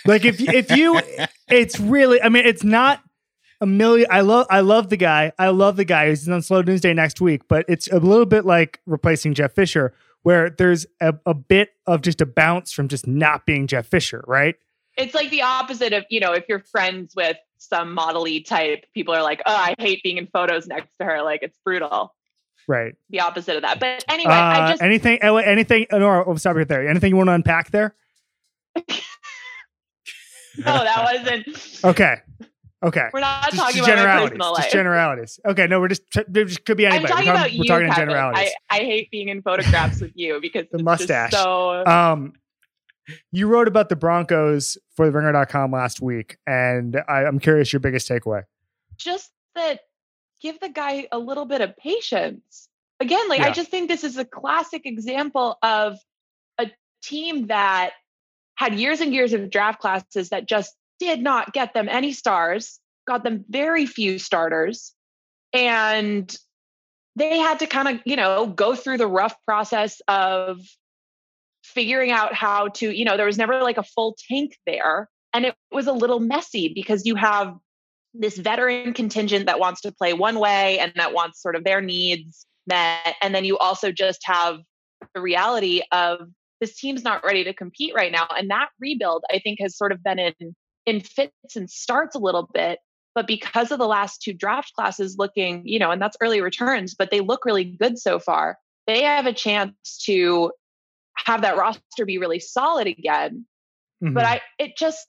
like if if you, it's really. I mean, it's not a million. I love I love the guy. I love the guy. who's on Slow News Day next week, but it's a little bit like replacing Jeff Fisher, where there's a, a bit of just a bounce from just not being Jeff Fisher, right? It's like the opposite of, you know, if you're friends with some model-y type, people are like, oh, I hate being in photos next to her. Like it's brutal. Right. The opposite of that. But anyway, I Uh, just anything? oh, Anything? Oh, no, I'll stop right there. Anything you want to unpack there? no, that wasn't. Okay. Okay. We're not Just, talking just about generalities. personal Just generalities. Okay. No, we're just. It just could be I'm anybody. talking we're talking, you, we're talking in generalities. I, I hate being in photographs with you because The it's mustache. Just so Um, you wrote about the Broncos for the ringer.com last week, and I, I'm curious your biggest takeaway. just that give the guy a little bit of patience. Again, like Yeah. I just think this is a classic example of a team that had years and years of draft classes that just did not get them any stars, got them very few starters, and they had to kind of, you know, go through the rough process of figuring out how to, you know, there was never like a full tank there. And it was a little messy because you have this veteran contingent that wants to play one way and that wants sort of their needs met. And then you also just have the reality of this team's not ready to compete right now. And that rebuild, I think, has sort of been in in fits and starts a little bit. But because of the last two draft classes looking, you know, and that's early returns, but they look really good so far, they have a chance to have that roster be really solid again Mhm. but I it just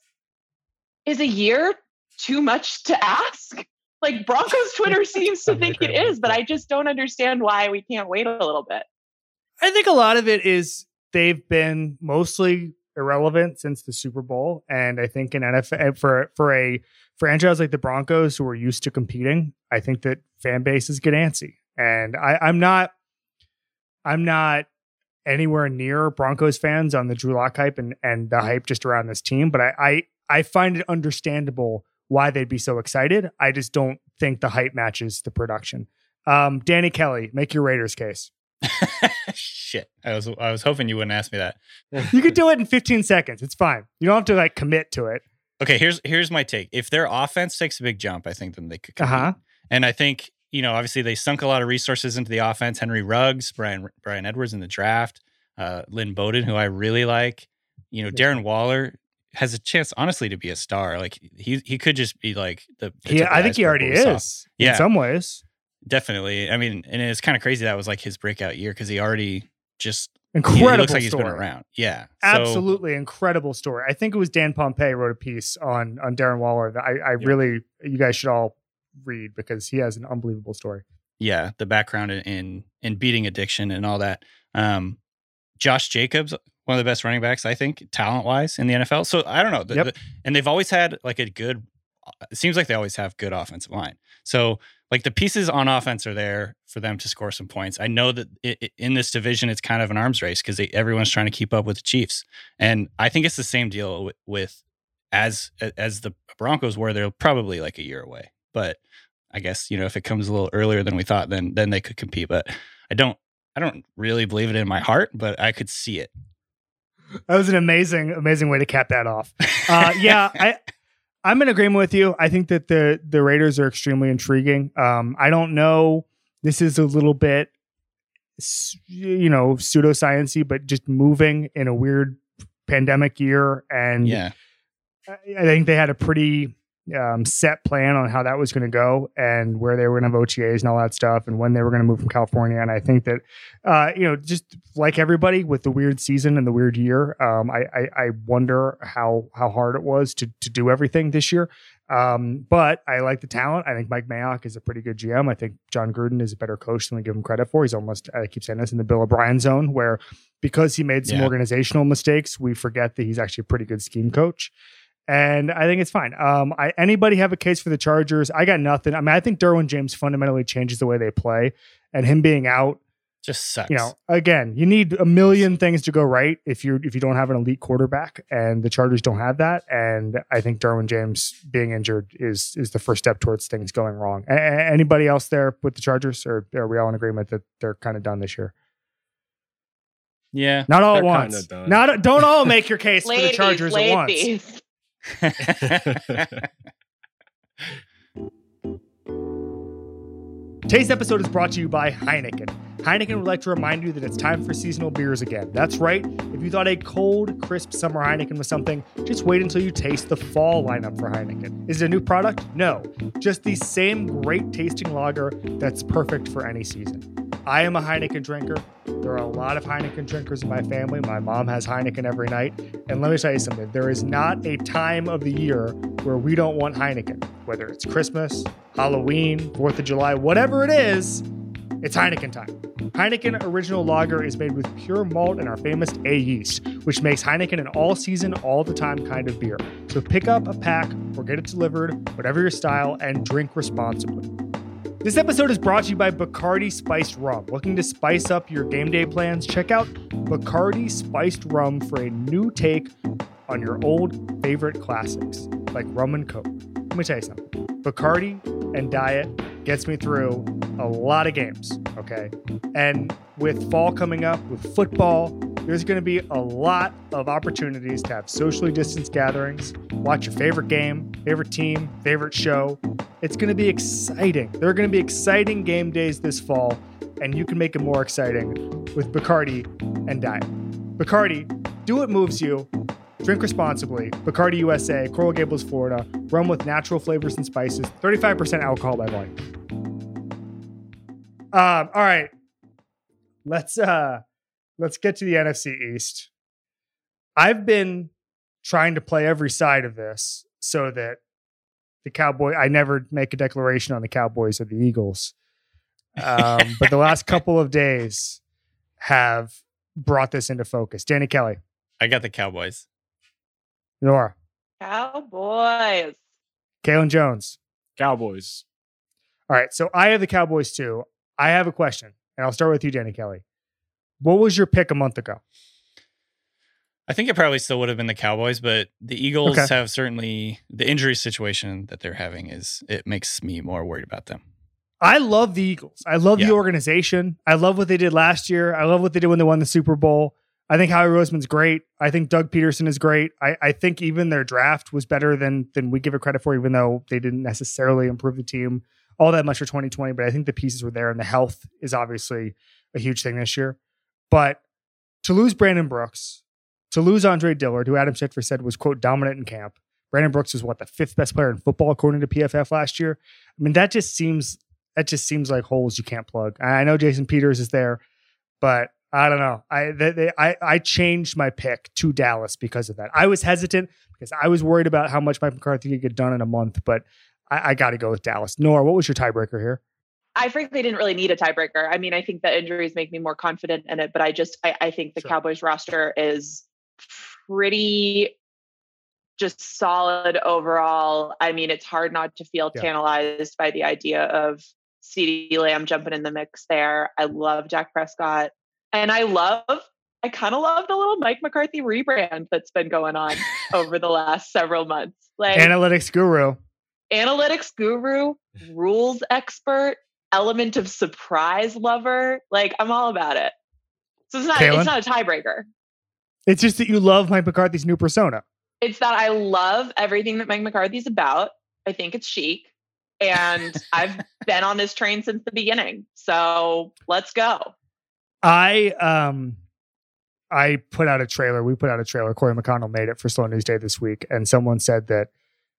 is a year too much to ask. Like Broncos Twitter seems to think it is, but I just don't understand why we can't wait a little bit. I think a lot of it is they've been mostly irrelevant since the Super Bowl, and I think in NFL for for a franchise like the Broncos who are used to competing, I think that fan bases get antsy, and I, I'm not, I'm not anywhere near Broncos fans on the Drew Lock hype and and the hype just around this team, but I I, I find it understandable why they'd be so excited. I just don't think the hype matches the production. Um, Danny Kelly, make your Raiders case. Shit. I was I was hoping you wouldn't ask me that. You could do it in 15 seconds. It's fine. You don't have to like commit to it. Okay, here's here's my take. If their offense takes a big jump, I think then they could Uh-huh. And I think, you know, obviously they sunk a lot of resources into the offense. Henry Ruggs, Bryan Bryan Edwards in the draft, uh, Lynn Bowden, who I really like. You know, Darren Waller has a chance, honestly, to be a star. Like he he could just be like the. the He, I think he already what we saw. is Yeah. in some ways. Definitely. I mean, and it's kind of crazy that was like his breakout year because he already just Incredible he looks like he's been around. Yeah, So- Absolutely incredible story. I think it was Dan Pompei wrote a piece on on Darren Waller that I, I Yeah. really you guys should all read because he has an unbelievable story. Yeah, the background in in, in beating addiction and all that. Um, Josh Jacobs, one of the best running backs, I think, talent wise in the NFL. So I don't know. The, Yep. the- and they've always had like a good. It seems like they always have good offensive line. So like the pieces on offense are there for them to score some points. I know that i i- in this division it's kind of an arms race because everyone's trying to keep up with the Chiefs, and I think it's the same deal with, with as as the Broncos were. They're probably like a year away, but I guess you know if it comes a little earlier than we thought, then then they could compete. But I don't I don't really believe it in my heart, but I could see it. That was an amazing, amazing way to cap that off. Uh, yeah, I, I'm in agreement with you. I think that the the Raiders are extremely intriguing. Um, I don't know. This is a little bit, you know, pseudosciency, but just moving in a weird pandemic year, and Yeah, I I think they had a pretty um, set plan on how that was going to go and where they were going to have OTAs and all that stuff and when they were going to move from California. And I think that, uh, you know, just like everybody with the weird season and the weird year, um, I, I, I wonder how how hard it was to to do everything this year. Um, but I like the talent. I think Mike Mayock is a pretty good GM. I think Jon Gruden is a better coach than we give him credit for. He's almost, I keep saying this, in the Bill O'Brien zone where because he made some Yeah. organizational mistakes, we forget that he's actually a pretty good scheme coach and I think it's fine. Um, I anybody have a case for the Chargers? I got nothing. I mean, I think Derwin James fundamentally changes the way they play, and him being out, just sucks. you know, again, you need a million things to go right if you if you don't have an elite quarterback, and the Chargers don't have that. And I think Derwin James being injured is is the first step towards things going wrong. A- a- anybody else there with the Chargers, or are we all in agreement that they're kind of done this year? yeah. Not all They're at once. Not don't all make your case for the Ladies, Chargers at once. Today's episode is brought to you by Heineken. Heineken would like to remind you that it's time for seasonal beers again. That's right. If you thought a cold, crisp summer Heineken was something, just wait until you taste the fall lineup for Heineken. Is it a new product? No. Just the same great tasting lager that's perfect for any season. I am a Heineken drinker. There are a lot of Heineken drinkers in my family. My mom has Heineken every night. And let me tell you something there is not a time of the year where we don't want Heineken, whether it's Christmas, Halloween, 4th of July, whatever it is, it's Heineken time. Heineken Original Lager is made with pure malt and our famous A yeast, which makes Heineken an all season, all the time kind of beer. So pick up a pack or get it delivered, whatever your style, and drink responsibly. This episode is brought to you by Bacardi Spiced Rum. Looking to spice up your game day plans? Check out Bacardi Spiced Rum for a new take on your old favorite classics like rum and coke. Let me tell you something. Bacardi and diet gets me through a lot of games, okay? And with fall coming up, with football, there's going to be a lot of opportunities to have socially distanced gatherings, watch your favorite game, favorite team, favorite show. It's going to be exciting. There are going to be exciting game days this fall, and you can make it more exciting with Bacardi and Diet. Bacardi, do what moves you. Drink responsibly. Bacardi USA, Coral Gables, Florida. Rum with natural flavors and spices. 35% alcohol by volume. Um, all right. Let's uh let's get to the NFC East. I've been trying to play every side of this so that the Cowboy I never make a declaration on the Cowboys or the Eagles. Um, but the last couple of days have brought this into focus. Danny Kelly, I got the Cowboys. Nora, Cowboys. Kaelen Jones. Cowboys. All right, so I have the Cowboys too. I have a question, and I'll start with you, Danny Kelly. What was your pick a month ago? I think it probably still would have been the Cowboys, but the Eagles Okay. have certainly the injury situation that they're having is it makes me more worried about them. I love the Eagles. I love Yeah. the organization. I love what they did last year. I love what they did when they won the Super Bowl. I think Howie Roseman's great. I think Doug Pederson is great. I, I think even their draft was better than than we give it credit for, even though they didn't necessarily improve the team all that much for 2020. But I think the pieces were there, and the health is obviously a huge thing this year. But to lose Brandon Brooks, to lose Andre Dillard, who Adam Schefter said was quote dominant in camp. Brandon Brooks was what the fifth best player in football according to PFF last year. I mean, that just seems that just seems like holes you can't plug. I know Jason Peters is there, but I don't know. I they, they, I I changed my pick to Dallas because of that. I was hesitant because I was worried about how much Mike McCarthy could get done in a month, but I, I got to go with Dallas. Nora, what was your tiebreaker here? I frankly didn't really need a tiebreaker. I mean, I think the injuries make me more confident in it, but I just I, I think the Sure. Cowboys roster is pretty just solid overall. I mean, it's hard not to feel Yeah. tantalized by the idea of CeeDee Lamb jumping in the mix there. I love Dak Prescott. And I love I kind of love the little Mike McCarthy rebrand that's been going on over the last several months. Like Analytics guru. analytics guru, rules expert, element of surprise lover. Like I'm all about it. So it's not Kaelen? it's not a tiebreaker. It's just that you love Mike McCarthy's new persona. It's that I love everything that Mike McCarthy's about. I think it's chic. And I've been on this train since the beginning. So let's go. I um I put out a trailer. We put out a trailer. Corey McConnell made it for Slow News Day this week, and someone said that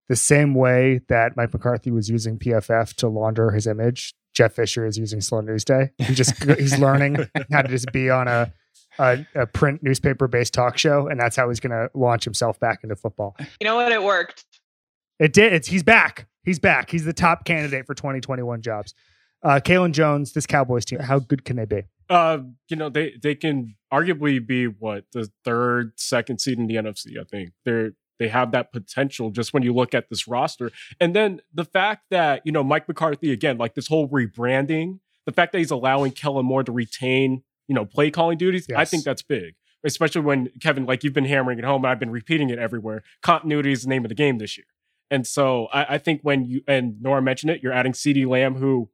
the same way that Mike McCarthy was using PFF to launder his image, Jeff Fisher is using Slow News Day. He just he's learning how to just be on a a, a print newspaper based talk show, and that's how he's going to launch himself back into football. You know what? It worked. It did. It's he's back. He's back. He's the top candidate for 2021 jobs. Uh, Kaelen Jones, this Cowboys team, how good can they be? Uh, you know, they they can arguably be what the third, second seed in the NFC. I think they're they have that potential just when you look at this roster, and then the fact that you know Mike McCarthy again, like this whole rebranding, the fact that he's allowing Kellen Moore to retain you know play calling duties, I think that's big. Especially when Kevin, like you've been hammering it home, and I've been repeating it everywhere. Continuity is the name of the game this year, and so I, I think when you and Nora mentioned it, you're adding CeeDee Lamb, who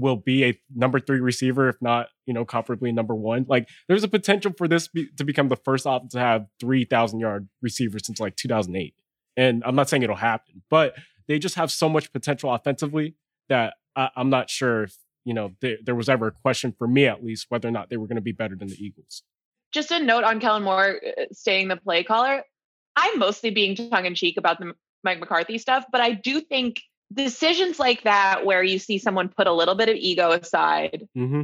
will be a number three receiver, if not, you know, comfortably number one. Like there's a potential for this be, to become the first offense to have 3,000 yard receivers since like 2008. And I'm not saying it'll happen, but they just have so much potential offensively that I, I'm not sure if, you know, there, there was ever a question for me at least whether or not they were going to be better than the Eagles. just a note on Kellen Moore uh, staying the play caller. I'm mostly being tongue in cheek about the Mike McCarthy stuff, but I do think decisions like that, where you see someone put a little bit of ego aside, Mm-hmm.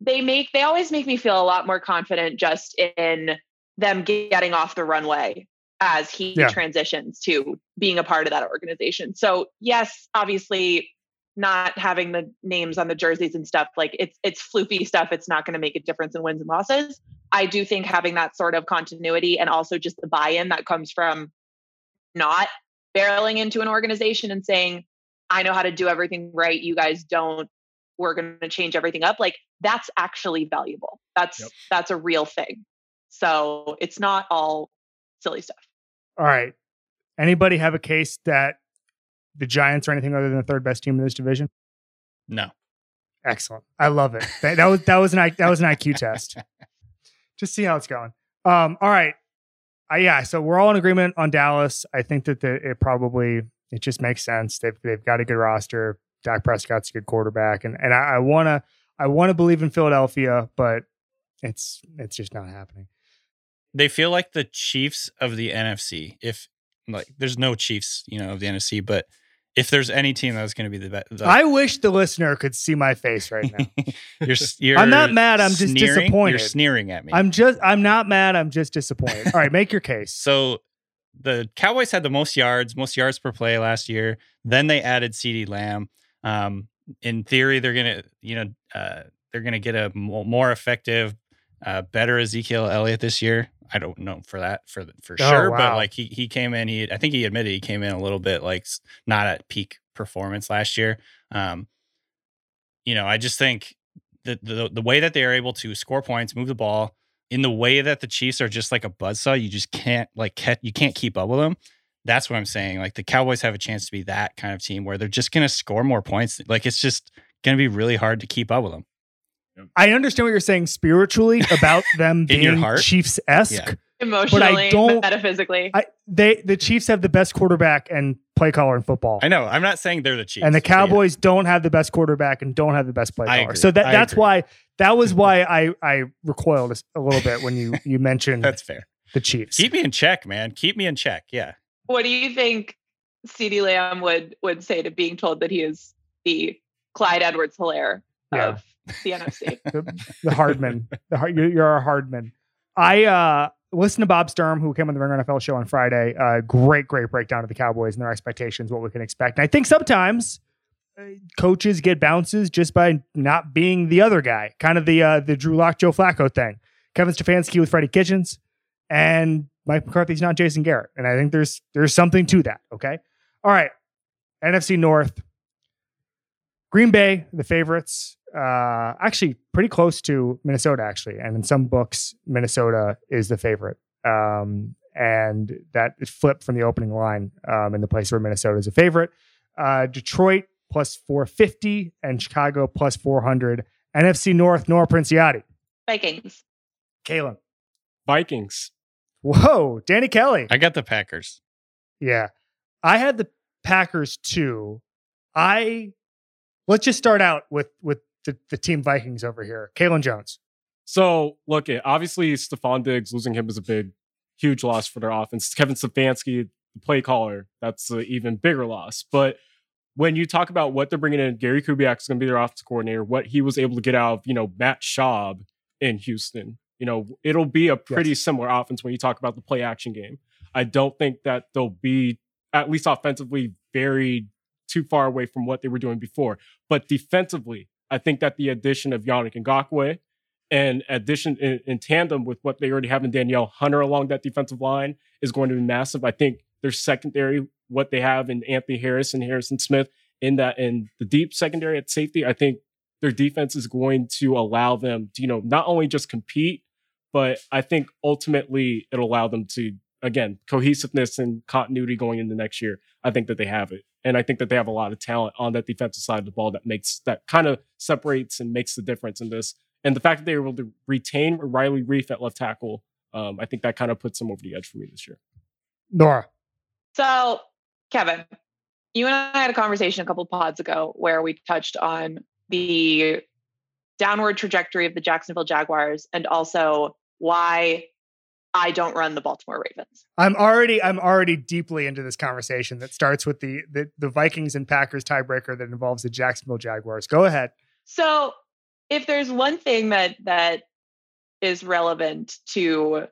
they make they always make me feel a lot more confident just in them getting off the runway as he Yeah. transitions to being a part of that organization. So yes, obviously not having the names on the jerseys and stuff like it's it's floofy stuff. It's not going to make a difference in wins and losses. I do think having that sort of continuity and also just the buy-in that comes from not barreling into an organization and saying, I know how to do everything right. You guys don't. We're going to change everything up. Like that's actually valuable. That's Yep. that's a real thing. So it's not all silly stuff. All right. Anybody have a case that the Giants are anything other than the third best team in this division? No. Excellent. I love it. That, that was that was an that was an IQ test. Just see how it's going. Um. All right. Uh, yeah. So we're all in agreement on Dallas. I think that the, it probably it just makes sense. They've they've got a good roster. Dak Prescott's a good quarterback, and and I, I wanna I wanna believe in Philadelphia, but it's it's just not happening. They feel like the Chiefs of the NFC. If like there's no Chiefs, you know, of the NFC, but if there's any team that's going to be the best, I wish the listener could see my face right now. you're, you're I'm not mad, I'm just sneering- disappointed. You're sneering at me. I'm just I'm not mad. I'm just disappointed. All right, make your case. So the Cowboys had the most yards, most yards per play last year. Then they added CeeDee Lamb. Um, in theory, they're gonna, you know, uh, they're gonna get a more effective, uh, better Ezekiel Elliott this year. I don't know for that for for Oh, sure, but like he he came in. He I think he admitted he came in a little bit like not at peak performance last year. Um, you know, I just think the the the way that they are able to score points, move the ball, in the way that the Chiefs are just like a buzzsaw, you just can't like ke- you can't keep up with them. That's what I'm saying. Like the Cowboys have a chance to be that kind of team where they're just going to score more points. Like it's just going to be really hard to keep up with them. I understand what you're saying spiritually about them being? Chiefs esque. Yeah. Emotionally, don't- metaphysically. I they the Chiefs have the best quarterback and play caller in football. I know. I'm not saying they're the Chiefs. and the but yeah. Cowboys don't have the best quarterback and don't have the best play caller. So that I that's agree. why that was why I I recoiled a little bit when you you mentioned That's fair. the Chiefs. Keep me in check, man. Keep me in check. Yeah. what do you think CeeDee Lamb would would say to being told that he is the Clyde Edwards Helaire Yeah. of the NFC? the, the Hardman. The you're, you're a Hardman. I uh listen to Bob Sturm, who came on the Ringer NFL show on Friday. Uh, great, great breakdown of the Cowboys and their expectations, what we can expect. And I think sometimes uh, coaches get bounces just by not being the other guy, kind of the uh, the Drew Lock, Joe Flacco thing. Kevin Stefanski with Freddie Kitchens, and Mike McCarthy's not Jason Garrett. And I think there's there's something to that. Okay. All right. NFC North. Green Bay, the favorites uh, actually pretty close to Minnesota, actually. And in some books, Minnesota is the favorite. Um, and that flipped from the opening line um, in the place where Minnesota is a favorite. Uh, Detroit plus 450 and Chicago plus 400. NFC North, Nora Princiotti. Vikings. Kaelen. Vikings. Whoa, Danny Kelly. I got the Packers. Yeah. I had the Packers too. I let's just start out with with the, the team Vikings over here. Kaelen Jones. So look, it obviously Stefon Diggs losing him is a big, huge loss for their offense. Kevin Stefanski, the play caller, that's an even bigger loss. But when you talk about what they're bringing in, Gary Kubiak is going to be their offense coordinator. What he was able to get out of, you know, Matt Schaub in Houston, you know, it'll be a pretty yes. similar offense when you talk about the play action game. I don't think that they'll be at least offensively very too far away from what they were doing before. But defensively, I think that the addition of Yannick Ngakoue and addition in, in, tandem with what they already have in Danielle Hunter along that defensive line is going to be massive. I think their secondary, what they have in Anthony Harris and Harrison Smith in that in the deep secondary at safety, I think their defense is going to allow them to, you know, not only just compete, but I think ultimately it'll allow them to again, cohesiveness and continuity going into next year, I think that they have it. And I think that they have a lot of talent on that defensive side of the ball that makes that kind of separates and makes the difference in this. And the fact that they were able to retain Riley Reiff at left tackle, um, I think that kind of puts them over the edge for me this year. Nora. So, Kevin, you and I had a conversation a couple pods ago where we touched on the downward trajectory of the Jacksonville Jaguars and also why I don't run the Baltimore Ravens. I'm already I'm already deeply into this conversation that starts with the the, the Vikings and Packers tiebreaker that involves the Jacksonville Jaguars. Go ahead. So, if there's one thing that that is relevant to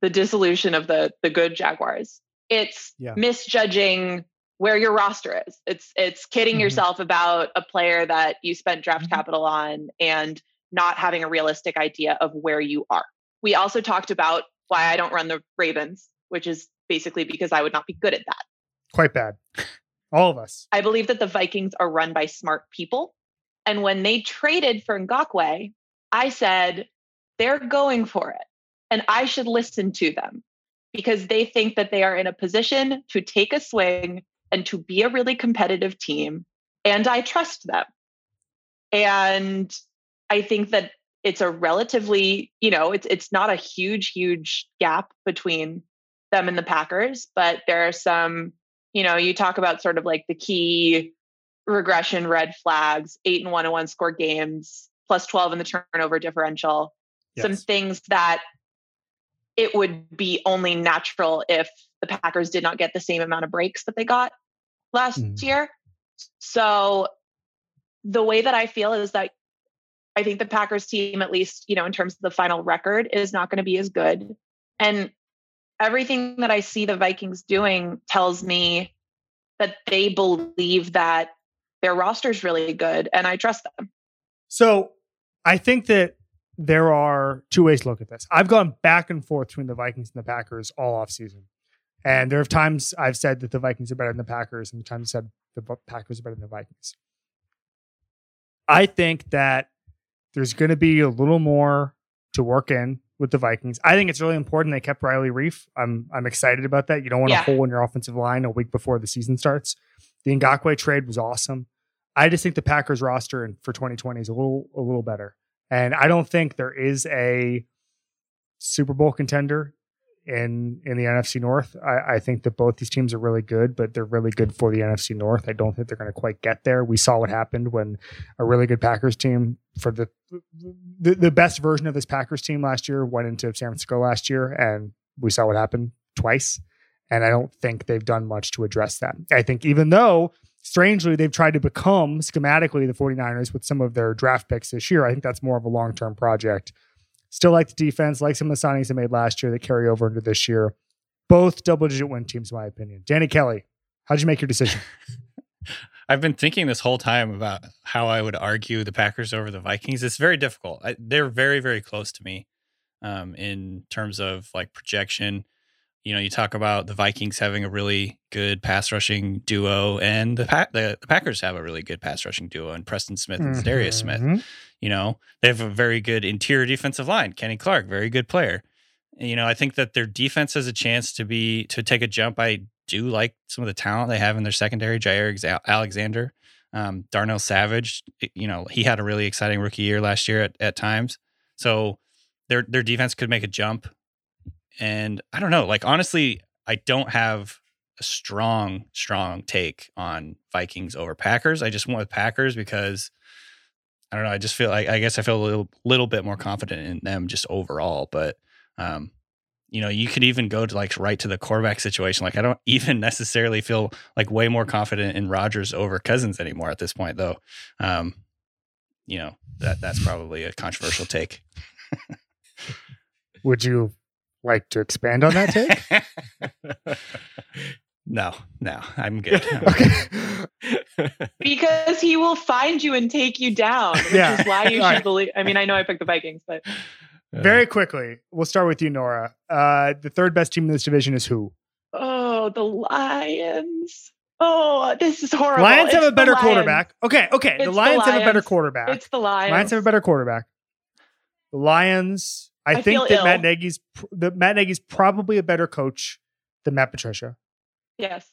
the dissolution of the the good Jaguars, it's yeah. misjudging where your roster is. It's it's kidding mm-hmm. yourself about a player that you spent draft mm-hmm. capital on and not having a realistic idea of where you are. We also talked about why I don't run the Ravens, which is basically because I would not be good at that. Quite bad. All of us. I believe that the Vikings are run by smart people. And when they traded for Ngakoue, I said, they're going for it. And I should listen to them because they think that they are in a position to take a swing and to be a really competitive team. And I trust them. And I think that it's a relatively, you know, it's it's not a huge, huge gap between them and the Packers, but there are some, you know, you talk about sort of like the key regression red flags, eight and one and one score games, plus 12 in the turnover differential, yes. some things that it would be only natural if the Packers did not get the same amount of breaks that they got last mm. year. So the way that I feel is that I think the Packers team, at least, you know, in terms of the final record, is not going to be as good. And everything that I see the Vikings doing tells me that they believe that their roster is really good and I trust them. So I think that there are two ways to look at this. I've gone back and forth between the Vikings and the Packers all off season. And there have times I've said that the Vikings are better than the Packers, and the times I've said the Packers are better than the Vikings. I think that there's going to be a little more to work in with the Vikings. I think it's really important they kept Riley Reiff. I'm I'm excited about that. You don't want yeah. a hole in your offensive line a week before the season starts. The Ngakoue trade was awesome. I just think the Packers roster and for 2020 is a little a little better. And I don't think there is a Super Bowl contender in in the NFC North. I, I, think that both these teams are really good, but they're really good for the NFC North. I don't think they're going to quite get there. We saw what happened when a really good Packers team for the, the the best version of this Packers team last year went into San Francisco last year, and we saw what happened twice. And I don't think they've done much to address that. I think even though strangely they've tried to become schematically the 49ers with some of their draft picks this year, I think that's more of a long term project Still like the defense, like some of the signings they made last year that carry over into this year. Both double digit win teams, in my opinion. Danny Kelly, how'd you make your decision? I've been thinking this whole time about how I would argue the Packers over the Vikings. It's very difficult. I, they're very, very close to me um, in terms of like projection. You know, you talk about the Vikings having a really good pass rushing duo, and the, pa- the, the Packers have a really good pass rushing duo, and Preston Smith and Darius Smith. Mhm. You know, they have a very good interior defensive line. Kenny Clark, very good player. And, you know, I think that their defense has a chance to be to take a jump. I do like some of the talent they have in their secondary. Jaire Alexander, um, Darnell Savage. You know, he had a really exciting rookie year last year at, at times. So their their defense could make a jump. And I don't know. Like honestly, I don't have a strong, strong take on Vikings over Packers. I just went with Packers because I don't know. I just feel like I guess I feel a little little bit more confident in them just overall. But um, you know, you could even go to like right to the quarterback situation. Like I don't even necessarily feel like way more confident in Rodgers over Cousins anymore at this point, though. Um, you know, that that's probably a controversial take. Would you like to expand on that take? no, no, I'm good. okay. because he will find you and take you down, which Yeah. is why you should All right. believe. I mean, I know I picked the Vikings, but Very quickly, we'll start with you, Nora. Uh, the third best team in this division is who? oh, the Lions. Oh, this is horrible. Lions have a better Lions. quarterback. Okay, okay. It's the the Lions have a better quarterback. It's the Lions. Lions have a better quarterback. The Lions, I, I think that Matt ill. Nagy's pr- that Matt Nagy's probably a better coach than Matt Patricia yes.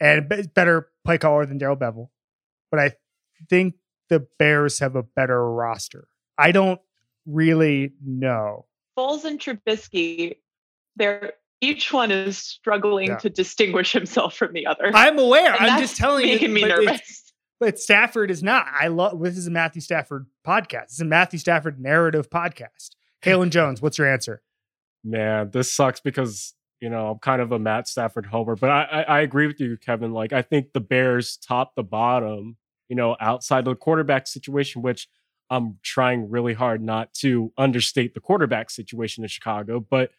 and be- better play caller than Darrell Bevell. But I think the Bears have a better roster. I don't really know. Foles and Trubisky, they're each one is struggling Yeah. to distinguish himself from the other. I'm aware. And I'm just telling you. making me nervous. But Stafford is not. I love this is a Matthew Stafford podcast. It's a Matthew Stafford narrative podcast. Kaelen Jones, what's your answer? Man, this sucks because you know I'm kind of a Matt Stafford homer, but I, I I agree with you, Kevin. Like I think the Bears top the bottom, you know, outside of the quarterback situation, which I'm trying really hard not to understate the quarterback situation in Chicago, but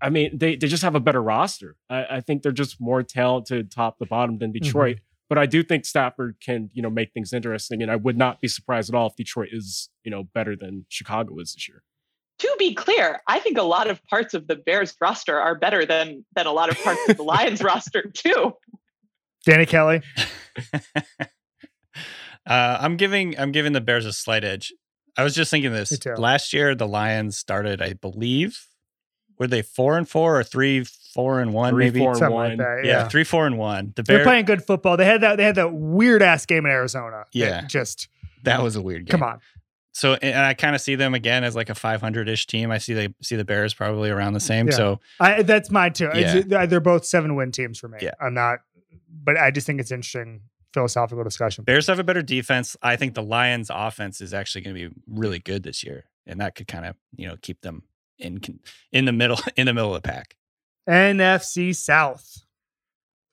I mean they they just have a better roster. I, I think they're just more talented top to bottom than mm-hmm. Detroit. But I do think Stafford can, you know, make things interesting, and I would not be surprised at all if Detroit is, you know, better than Chicago is this year. To be clear, I think a lot of parts of the Bears roster are better than than a lot of parts of the Lions roster too. Danny Kelly. Uh, I'm giving I'm giving the Bears a slight edge. I was just thinking this last year. The Lions started, I believe, were they four and four or three four and one? Three, maybe four, and Something one. like that. yeah, Yeah. three four and one. The They're Bears playing good football. They had that they had that weird ass game in Arizona. Yeah. Just that was a weird game. come on. So and I kind of see them again as like a 500 ish team. I see they see the Bears probably around the same. Yeah. So I that's mine too. Yeah. they're both seven win teams for me. Yeah. I'm not but I just think it's interesting philosophical discussion. Bears have a better defense. I think the Lions offense is actually going to be really good this year, and that could kind of you know keep them in in the middle in the middle of the pack. NFC South.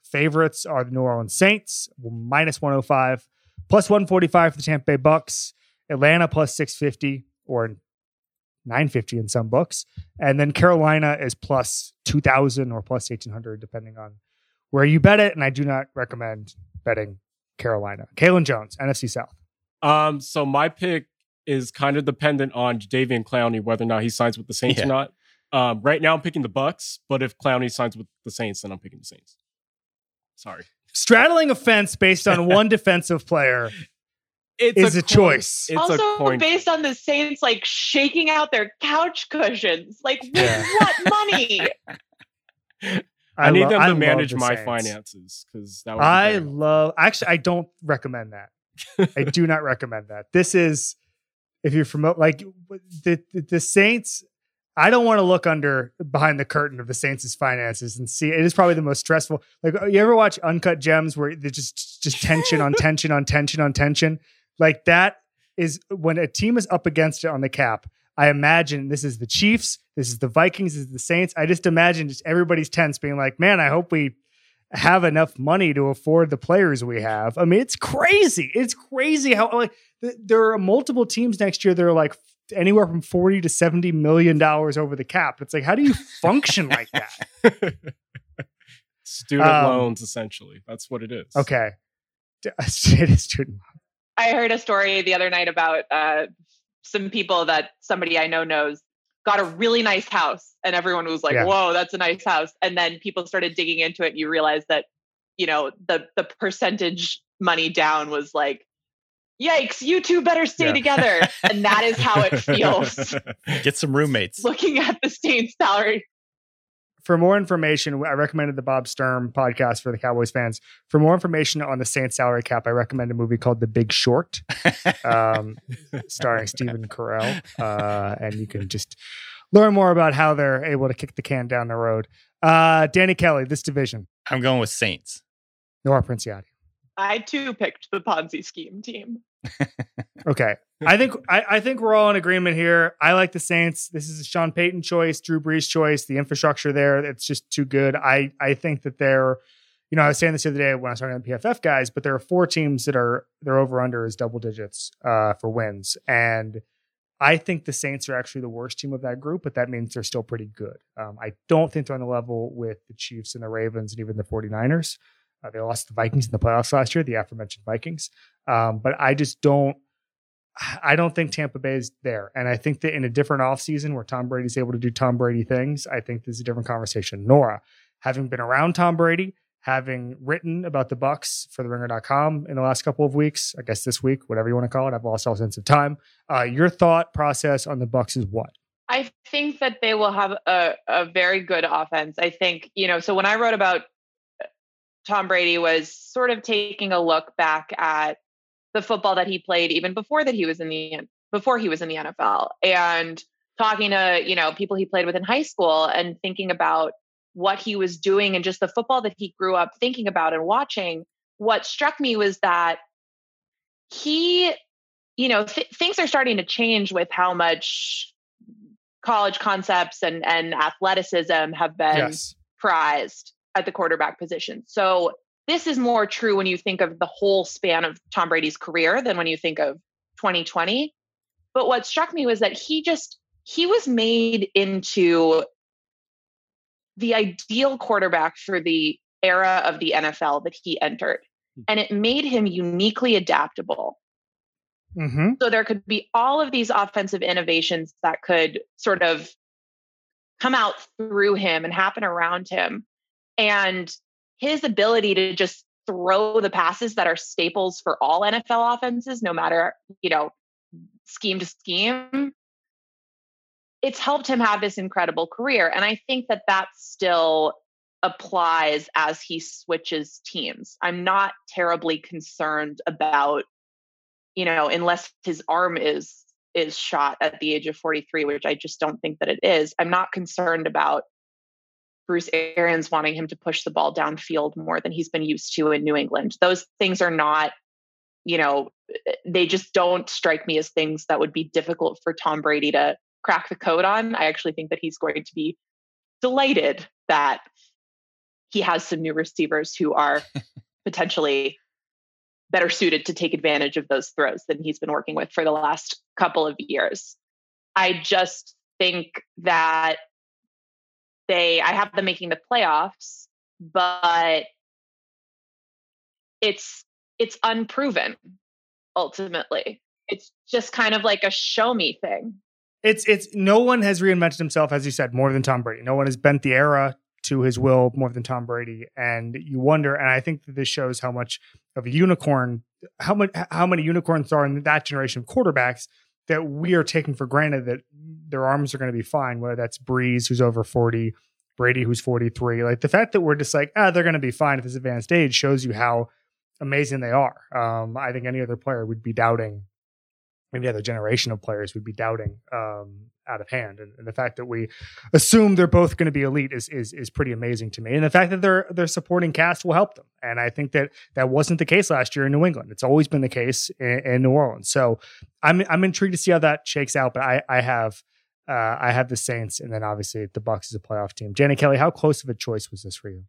Favorites are the New Orleans Saints, minus 105, plus 145 for the Tampa Bay Bucks, Atlanta plus 650 or 950 in some books. And then Carolina is plus 2000 or plus 1800, depending on where you bet it. And I do not recommend betting Carolina. Kaelen Jones, NFC South. Um, so my pick is kind of dependent on Jadeveon Clowney whether or not he signs with the Saints Yeah. or not. Um, right now I'm picking the Bucks, but if Clowney signs with the Saints, then I'm picking the Saints. Sorry, Straddling a fence based on one defensive player it's is a, coin- choice. It's also, a coin. based on the Saints like shaking out their couch cushions, like with Yeah. what money? I, need lo- them to love manage the my Saints. finances because that would be I great. love actually I don't recommend that. I do not recommend that. This is if you're from like the, the the Saints I don't want to look under behind the curtain of the Saints' finances and see it is probably the most stressful. Like uh, you ever watch Uncut Gems where there's just just tension on tension on tension on tension? Like that is when a team is up against it on the cap. I imagine this is the Chiefs, this is the Vikings, this is the Saints. I just imagine just everybody's tense being like, man, I hope we have enough money to afford the players we have. I mean, it's crazy. It's crazy how like th- there are multiple teams next year that are like anywhere from 40 to 70 million dollars over the cap. It's like, how do you function like that? Student Um, loans, essentially. That's what it is. Okay. It is student. I heard a story the other night about uh, some people that somebody I know knows got a really nice house, and everyone was like, Yeah. "Whoa, that's a nice house!" And then people started digging into it, and you realize that you know the the percentage money down was like, "Yikes, you two better stay Yeah. together," and that is how it feels Get some roommates. looking at the Saints salary. For more information, I recommended the Bob Sturm podcast for the Cowboys fans. For more information on the Saints salary cap, I recommend a movie called The Big Short, um, starring Stephen Carell. Uh, and you can just learn more about how they're able to kick the can down the road. Uh, Danny Kelly, this division, I'm going with Saints. Nora Princiotti. I too picked the Ponzi scheme team. Okay. I think I, I think we're all in agreement here. I like the Saints. This is a Sean Payton choice, Drew Brees choice. The infrastructure there, it's just too good. I I think that they're, you know, I was saying this the other day when I was talking to the PFF guys, but there are four teams that are their over under is double digits uh, for wins, and I think the Saints are actually the worst team of that group, but that means they're still pretty good. Um, I don't think they're on the level with the Chiefs and the Ravens and even the 49ers. Uh, they lost the Vikings in the playoffs last year, the aforementioned Vikings. Um, but I just don't. I don't think Tampa Bay is there. And I think that in a different offseason where Tom Brady's able to do Tom Brady things, I think this is a different conversation. Nora, having been around Tom Brady, having written about the Bucks for the ringer.com in the last couple of weeks, I guess this week, whatever you want to call it, I've lost all sense of time. Uh, your thought process on the Bucks is what? I think that they will have a, a very good offense. I think, you know, so when I wrote about uh, Tom Brady was sort of taking a look back at the football that he played even before that he was in the before he was in the NFL and talking to, you know, people he played with in high school and thinking about what he was doing and just the football that he grew up thinking about and watching. What struck me was that he, you know, th- things are starting to change with how much college concepts and and athleticism have been yes. prized at the quarterback position. So this is more true when you think of the whole span of Tom Brady's career than when you think of 2020. But what struck me was that he just he was made into the ideal quarterback for the era of the NFL that he entered. And it made him uniquely adaptable. Mm-hmm. So there could be all of these offensive innovations that could sort of come out through him and happen around him. And his ability to just throw the passes that are staples for all NFL offenses, no matter, you know, scheme to scheme, it's helped him have this incredible career. And I think that that still applies as he switches teams. I'm not terribly concerned about you know, unless his arm is is shot at the age of 43, which I just don't think that it is. I'm not concerned about Bruce Arians wanting him to push the ball downfield more than he's been used to in New England. Those things are not, you know, they just don't strike me as things that would be difficult for Tom Brady to crack the code on. I actually think that he's going to be delighted that he has some new receivers who are potentially better suited to take advantage of those throws than he's been working with for the last couple of years. I just think that they I have them making the playoffs, but it's it's unproven ultimately. It's just kind of like a show me thing. It's it's no one has reinvented himself, as you said, more than Tom Brady. No one has bent the era to his will more than Tom Brady. And you wonder, and I think that this shows how much of a unicorn, how much how many unicorns are in that generation of quarterbacks that we are taking for granted that their arms are going to be fine, whether that's Brees, who's over 40, Brady, who's 43. Like the fact that we're just like, ah, they're going to be fine at this advanced age shows you how amazing they are. Um, I think any other player would be doubting maybe other generation of players would be doubting um, out of hand. And, and, the fact that we assume they're both going to be elite is, is is pretty amazing to me. And the fact that their their supporting cast will help them. And I think that that wasn't the case last year in New England. It's always been the case in, in New Orleans. So I'm I'm intrigued to see how that shakes out. But I I have. Uh, I have the Saints, and then obviously the Bucks is a playoff team. Danny Kelly, how close of a choice was this for you?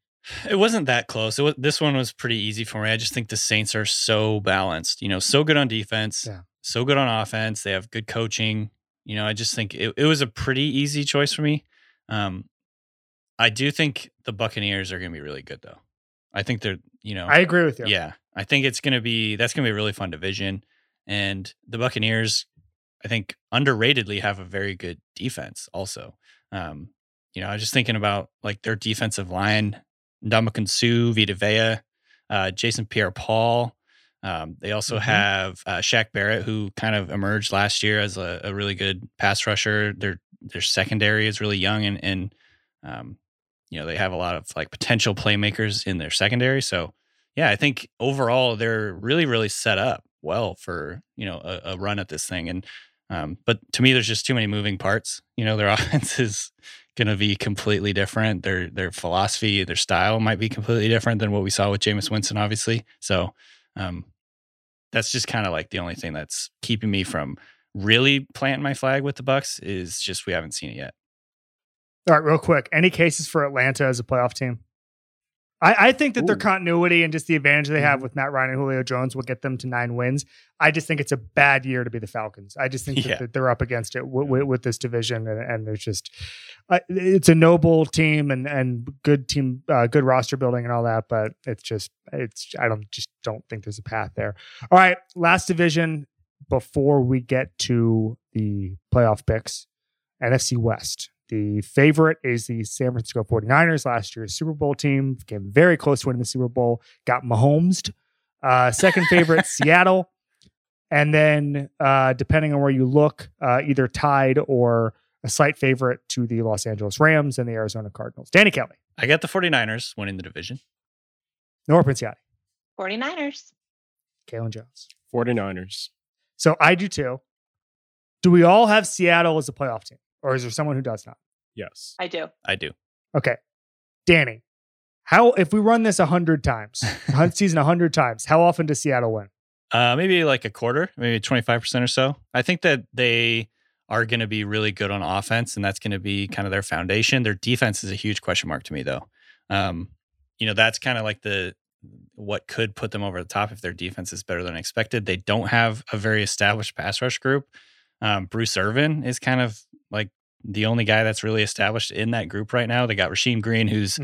It wasn't that close. It was, this one was pretty easy for me. I just think the Saints are so balanced. You know, so good on defense, Yeah. so good on offense. They have good coaching. You know, I just think it, it was a pretty easy choice for me. Um, I do think the Buccaneers are going to be really good, though. I think they're, you know, I agree with you. yeah, I think it's going to be that's going to be a really fun division, and the Buccaneers, I think, underratedly have a very good defense. Also, um, you know, I was just thinking about like their defensive line: Ndamukong Suh, Vita Vea, uh, Jason Pierre-Paul. Um, they also Mhm. have uh, Shaq Barrett, who kind of emerged last year as a, a really good pass rusher. Their their secondary is really young, and and um, you know they have a lot of like potential playmakers in their secondary. So yeah, I think overall they're really really set up well for you know a, a run at this thing. And um, but to me, there's just too many moving parts. You know, their offense is going to be completely different. Their their philosophy, their style might be completely different than what we saw with Jameis Winston, obviously. So um, that's just kind of like the only thing that's keeping me from really planting my flag with the Bucks is just we haven't seen it yet. All right, real quick. Any cases for Atlanta as a playoff team? I, I think that their continuity and just the advantage they have Mhm. with Matt Ryan and Julio Jones will get them to nine wins. I just think it's a bad year to be the Falcons. I just think Yeah. that, that they're up against it w- w- with this division, and, and there's just uh, it's a noble team and and good team, uh, good roster building and all that. But it's just it's I don't just don't think there's a path there. All right, last division before we get to the playoff picks, NFC West. The favorite is the San Francisco 49ers, last year's Super Bowl team. Came very close to winning the Super Bowl. Got Mahomes. Uh, second favorite, Seattle. And then, uh, depending on where you look, uh, either tied or a slight favorite to the Los Angeles Rams and the Arizona Cardinals. Danny Kelly, I got the 49ers winning the division. Nora Princiotti, 49ers. Kaelen Jones. 49ers. So I do too. Do we all have Seattle as a playoff team? Or is there someone who does not? Yes. I do. I do. Okay. Danny, how if we run this a hundred times, hunt season a hundred times, how often does Seattle win? Uh, maybe like a quarter, maybe 25% or so. I think that they are going to be really good on offense, and that's going to be kind of their foundation. Their defense is a huge question mark to me, though. Um, you know, that's kind of like the what could put them over the top if their defense is better than expected. They don't have a very established pass rush group. Um, Bruce Irvin is kind of like the only guy that's really established in that group right now. They got Rasheem Green, who's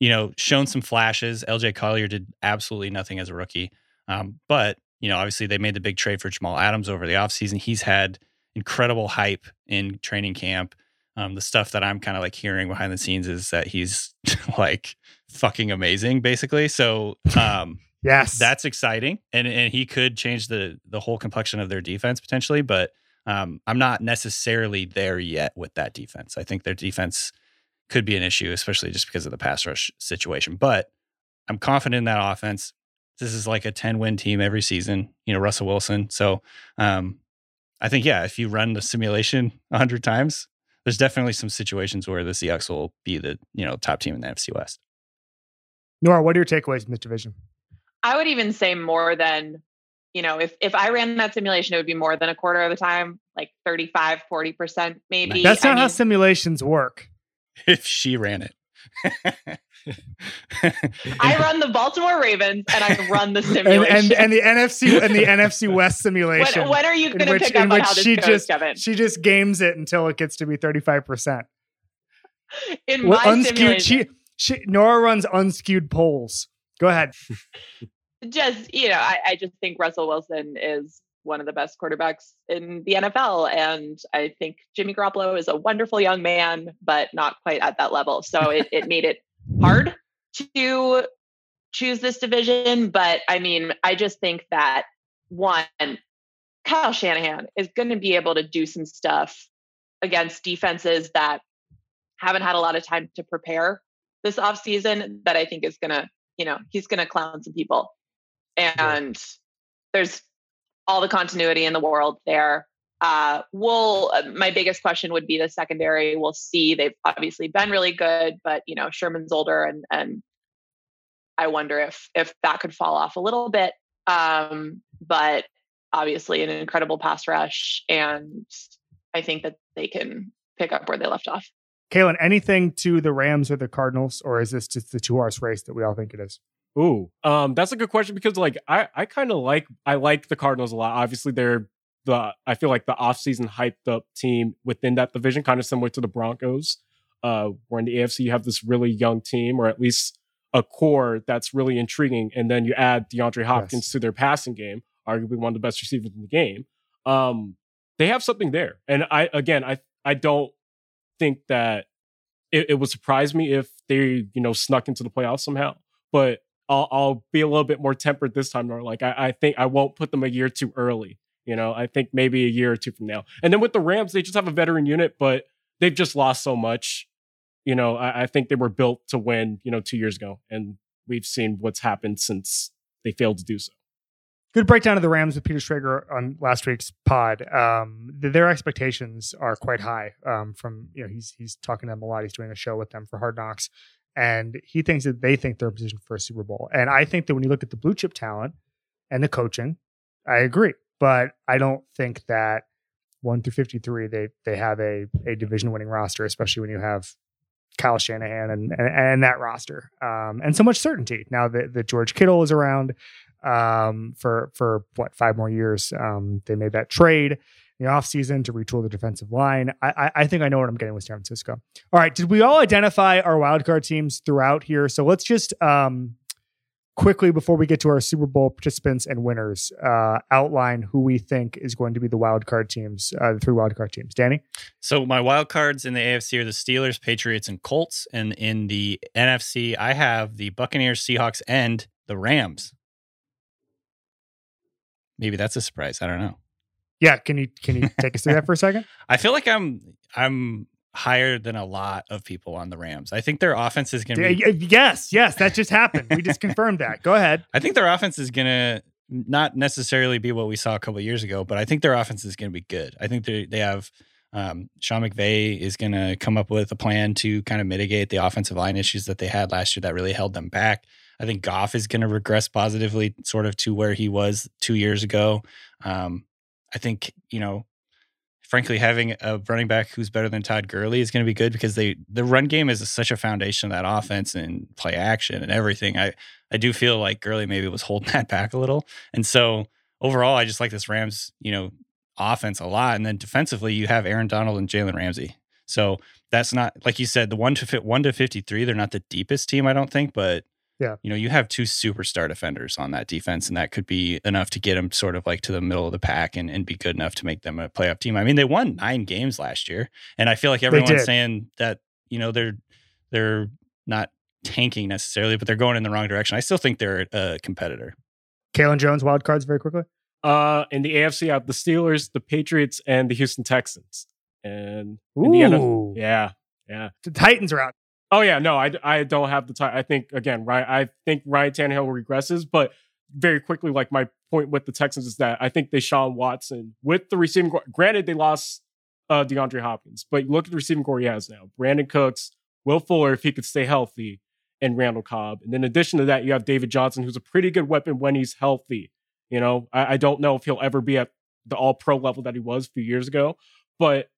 you know, shown some flashes. LJ Collier did absolutely nothing as a rookie. Um, but, you know, obviously they made the big trade for Jamal Adams over the offseason. He's had incredible hype in training camp. Um, the stuff that I'm kind of like hearing behind the scenes is that he's like fucking amazing, basically. So um, Yes. that's exciting, and and he could change the the whole complexion of their defense potentially. But um, I'm not necessarily there yet with that defense. I think their defense could be an issue, especially just because of the pass rush situation. But I'm confident in that offense. This is like a 10 win team every season. You know, Russell Wilson. So um, I think yeah, if you run the simulation 100 times, there's definitely some situations where the Seahawks will be the you know top team in the NFC West. Nora, what are your takeaways from this division? I would even say more than, you know, if if I ran that simulation, it would be more than a quarter of the time, like 35, 40% maybe. That's not I how simulations work. If she ran it. I run the Baltimore Ravens and I run the And, simulation. and and the NFC and the NFC West simulation. when, when are you going to which- pick up on which how this she goes, just- Kevin? She just games it until it gets to be 35%. In Well, my unskewed simulation, she, she Nora runs unskewed polls. Go ahead. Just you know, I, I just think Russell Wilson is one of the best quarterbacks in the NFL, and I think Jimmy Garoppolo is a wonderful young man, but not quite at that level. So it, it made it hard to choose this division. But I mean, I just think that one, Kyle Shanahan is going to be able to do some stuff against defenses that haven't had a lot of time to prepare this offseason that I think is going to, you know, he's going to clown some people. And there's all the continuity in the world there. Uh, we'll, uh, my biggest question would be the secondary. We'll see. They've obviously been really good, but you know, Sherman's older and, and I wonder if, if that could fall off a little bit. Um, but obviously an incredible pass rush. And I think that they can pick up where they left off. Kaelen, anything to the Rams or the Cardinals, or is this just the two horse race that we all think it is? Ooh, um, that's a good question because like I, I kind of like I like the Cardinals a lot. Obviously, they're the I feel like the offseason hyped up team within that division, kind of similar to the Broncos. Uh, where in the AFC you have this really young team, or at least a core that's really intriguing, and then you add DeAndre Hopkins Yes. to their passing game, arguably one of the best receivers in the game. Um, they have something there, and I again, I I don't think that it, it would surprise me if they you know snuck into the playoffs somehow, but I'll, I'll be a little bit more tempered this time. Or like I, I think I won't put them a year too early. You know, I think maybe a year or two from now. And then with the Rams, they just have a veteran unit, but they've just lost so much. You know, I, I think they were built to win. You know, two years ago, and we've seen what's happened since they failed to do so. Good breakdown of the Rams with Peter Schrager on last week's pod. Um, th- their expectations are quite high. Um, from you know, he's he's talking to them a lot. He's doing a show with them for Hard Knocks, and he thinks that they think they're in position for a Super Bowl. And I think that when you look at the blue chip talent and the coaching, I agree. But I don't think that one through fifty three they they have a a division winning roster, especially when you have Kyle Shanahan and and, and that roster, um, and so much certainty now that, that George Kittle is around um, for for what five more years. Um, they made that trade the offseason to retool the defensive line. I, I I think I know what I'm getting with San Francisco. All right, did we all identify our wildcard teams throughout here? So let's just um, quickly before we get to our Super Bowl participants and winners, uh, outline who we think is going to be the wildcard teams, uh, the three wildcard teams. Danny, So my wildcards in the AFC are the Steelers, Patriots, and Colts. And in the NFC, I have the Buccaneers, Seahawks, and the Rams. Maybe that's a surprise. I don't know. Yeah, can you can you take us through that for a second? I feel like I'm I'm higher than a lot of people on the Rams. I think their offense is going to be. Yes, yes, that just happened. We just confirmed that. Go ahead. I think their offense is going to not necessarily be what we saw a couple of years ago, but I think their offense is going to be good. I think they they have um, Sean McVay is going to come up with a plan to kind of mitigate the offensive line issues that they had last year that really held them back. I think Goff is going to regress positively, sort of to where he was two years ago. Um, I think you know, frankly, having a running back who's better than Todd Gurley is going to be good because they the run game is such a foundation of that offense and play action and everything. I I do feel like Gurley maybe was holding that back a little, and so overall, I just like this Rams, you know, offense a lot. And then defensively, you have Aaron Donald and Jalen Ramsey. So that's not like you said, the one to fit one to fifty three. They're not the deepest team, I don't think, but Yeah. you know, you have two superstar defenders on that defense, and that could be enough to get them sort of like to the middle of the pack and, and be good enough to make them a playoff team. I mean, they won nine games last year, and I feel like everyone's saying that you know they're they're not tanking necessarily, but they're going in the wrong direction. I still think they're a competitor. Kaelen Jones wild cards very quickly. Uh, in the AFC, I have the Steelers, the Patriots, and the Houston Texans. And in the NFC, Ooh, yeah, yeah. the Titans are out. Oh yeah, no, I, I don't have the time. I think again, right? I think Ryan Tannehill regresses, but very quickly, like my point with the Texans is that I think they Deshaun Watson with the receiving. Granted, they lost uh, DeAndre Hopkins, but look at the receiving corps he has now: Brandin Cooks, Will Fuller, if he could stay healthy, and Randall Cobb. And in addition to that, you have David Johnson, who's a pretty good weapon when he's healthy. You know, I, I don't know if he'll ever be at the All Pro level that he was a few years ago, but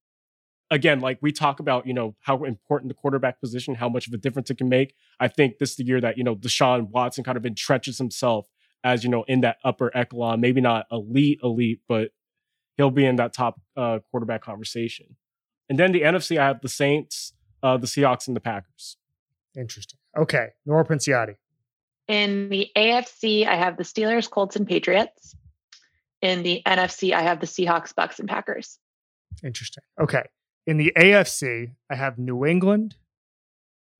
again, like we talk about, you know, how important the quarterback position, how much of a difference it can make. I think this is the year that, you know, Deshaun Watson kind of entrenches himself as, you know, in that upper echelon, maybe not elite, elite, but he'll be in that top uh, quarterback conversation. And then the NFC, I have the Saints, uh, the Seahawks, and the Packers. Interesting. Okay, Nora Princiotti. In the AFC, I have the Steelers, Colts, and Patriots. In the NFC, I have the Seahawks, Bucks, and Packers. Interesting. Okay, in the AFC, I have New England,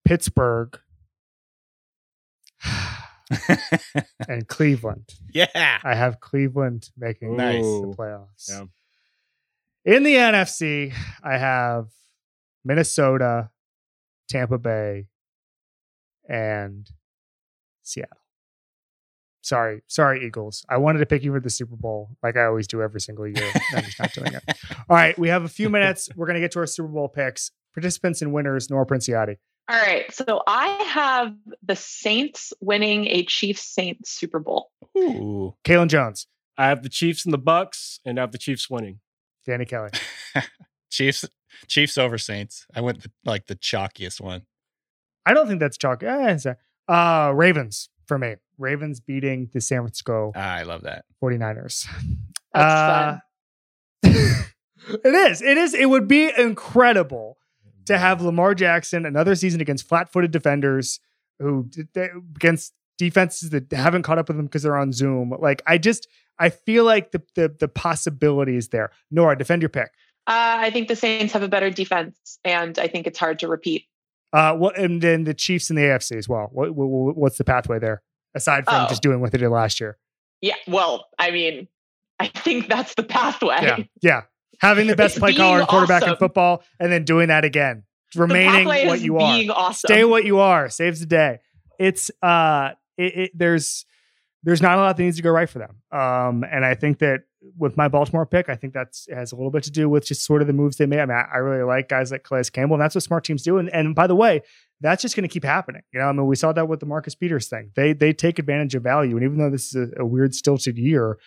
Pittsburgh, and Cleveland. yeah. I have Cleveland making Nice. the playoffs. Yeah. In the NFC, I have Minnesota, Tampa Bay, and Seattle. Sorry, sorry, Eagles. I wanted to pick you for the Super Bowl, like I always do every single year. I'm just not doing it. All right, we have a few minutes. We're gonna get to our Super Bowl picks. Participants and winners, Nora Princiotti. All right. So I have the Saints winning a Chiefs Saints Super Bowl. Ooh. Kaelen Jones, I have the Chiefs and the Bucks, and I have the Chiefs winning. Danny Kelly. Chiefs Chiefs over Saints. I went the, like the chalkiest one. I don't think that's chalky. Eh, uh, Ravens for me. Ravens beating the San Francisco Ah, I love that. 49ers. That's Uh, fun. it is. It is. It would be incredible to have Lamar Jackson another season against flat-footed defenders who they, against defenses that haven't caught up with them because they're on Zoom. Like I just I feel like the the the possibility is there. Nora, defend your pick. Uh, I think the Saints have a better defense, and I think it's hard to repeat. Uh, what and then the Chiefs in the AFC as well. What, what what's the pathway there aside from Oh. just doing what they did last year? Yeah, well, I mean, I think that's the pathway. Yeah, yeah. Having the best It's play caller and quarterback in football, and then doing that again, remaining what you are. awesome. Stay what you are. Saves the day. It's uh, it, it, there's there's not a lot that needs to go right for them. Um, and I think that with my Baltimore pick, I think that has a little bit to do with just sort of the moves they made. I mean, I, I really like guys like Calais Campbell, and that's what smart teams do. And, and by the way, that's just going to keep happening. You know, I mean, we saw that with the Marcus Peters thing. They they take advantage of value, and even though this is a, a weird stilted year,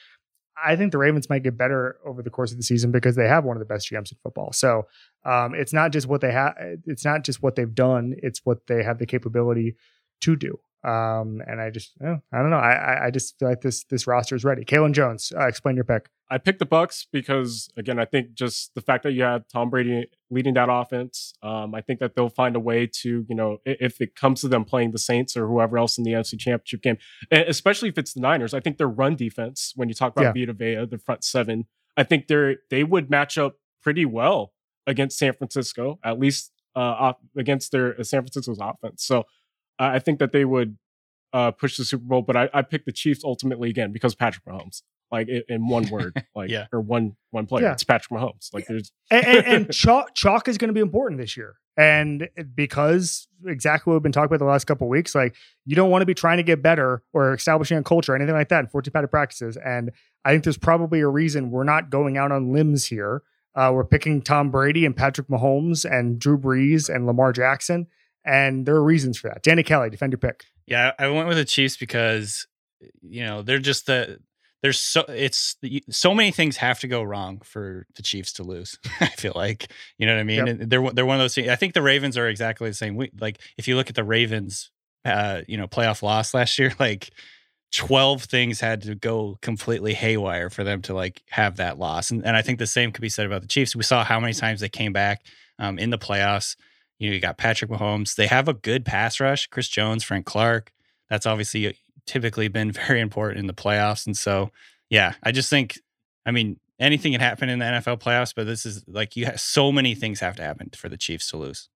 I think the Ravens might get better over the course of the season because they have one of the best GMs in football. So um, it's not just what they have; it's not just what they've done; it's what they have the capability to do. Um, and I just, oh, I don't know. I, I just feel like this this roster is ready. Kaelen Jones, uh, explain your pick. I picked the Bucks because again, I think just the fact that you have Tom Brady leading that offense, um, I think that they'll find a way to, you know, if it comes to them playing the Saints or whoever else in the NFC Championship game, especially if it's the Niners, I think their run defense, when you talk about Vita Vea, the front seven, I think they're they would match up pretty well against San Francisco, at least uh, off, against their uh, San Francisco's offense. So I think that they would uh, push the Super Bowl, but I, I picked the Chiefs ultimately again because Patrick Mahomes like in, in one word, like Yeah. or one one player. Yeah. It's Patrick Mahomes. Like there's and, and, and chalk, chalk is going to be important this year. And because exactly what we've been talking about the last couple of weeks, like you don't want to be trying to get better or establishing a culture or anything like that in 14 padded practices. And I think there's probably a reason we're not going out on limbs here. Uh, we're picking Tom Brady and Patrick Mahomes and Drew Brees and Lamar Jackson. And there are reasons for that. Danny Kelly, defend your pick. Yeah, I went with the Chiefs because you know they're just the there's so it's so many things have to go wrong for the Chiefs to lose. I feel like you know what I mean. Yep. And they're they're one of those. Things, I think the Ravens are exactly the same. We, like if you look at the Ravens, uh, you know, playoff loss last year, like. 12 things had to go completely haywire for them to like have that loss. And, and I think the same could be said about the Chiefs. We saw how many times they came back um, in the playoffs. You know, you got Patrick Mahomes. They have a good pass rush. Chris Jones, Frank Clark. That's obviously typically been very important in the playoffs. And so, yeah, I just think, I mean, anything can happen in the NFL playoffs, but this is like you have so many things have to happen for the Chiefs to lose.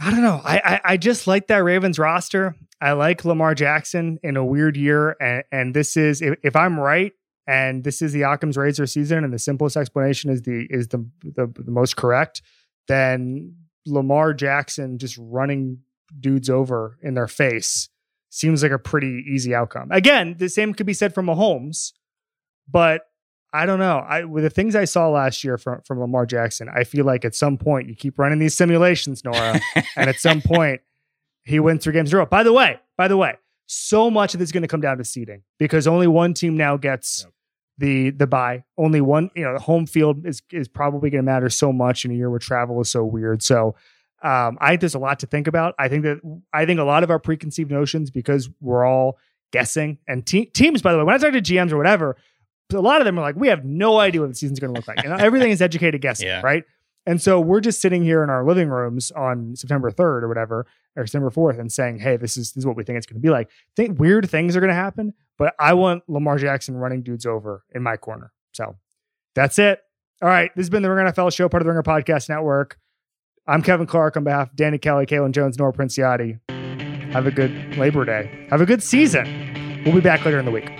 I don't know. I, I I just like that Ravens roster. I like Lamar Jackson in a weird year, and and this is if, if I'm right, and this is the Occam's razor season, and the simplest explanation is the is the the, the most correct, then Lamar Jackson just running dudes over in their face seems like a pretty easy outcome. Again, the same could be said for Mahomes, but I don't know. I with the things I saw last year from from Lamar Jackson, I feel like at some point you keep running these simulations, Nora, and at some point he wins three games in a row. By the way, by the way, so much of this is going to come down to seeding because only one team now gets Yep. The the bye. Only one, you know, the home field is is probably going to matter so much in a year where travel is so weird. So um, I think there's a lot to think about. I think that I think a lot of our preconceived notions because we're all guessing and te- teams. By the way, when I talk to GMs or whatever, a lot of them are like, we have no idea what the season's going to look like. Know, everything is educated guessing, Yeah. right? And so we're just sitting here in our living rooms on September 3rd or whatever, or September 4th, and saying, "Hey, this is this is what we think it's going to be like." Think weird things are going to happen, but I want Lamar Jackson running dudes over in my corner. So that's it. All right, this has been the Ringer NFL show, part of the Ringer Podcast Network. I'm Kevin Clark on behalf of Danny Kelly, Kaelen Jones, Nora Princiotti. Have a good Labor Day. Have a good season. We'll be back later in the week.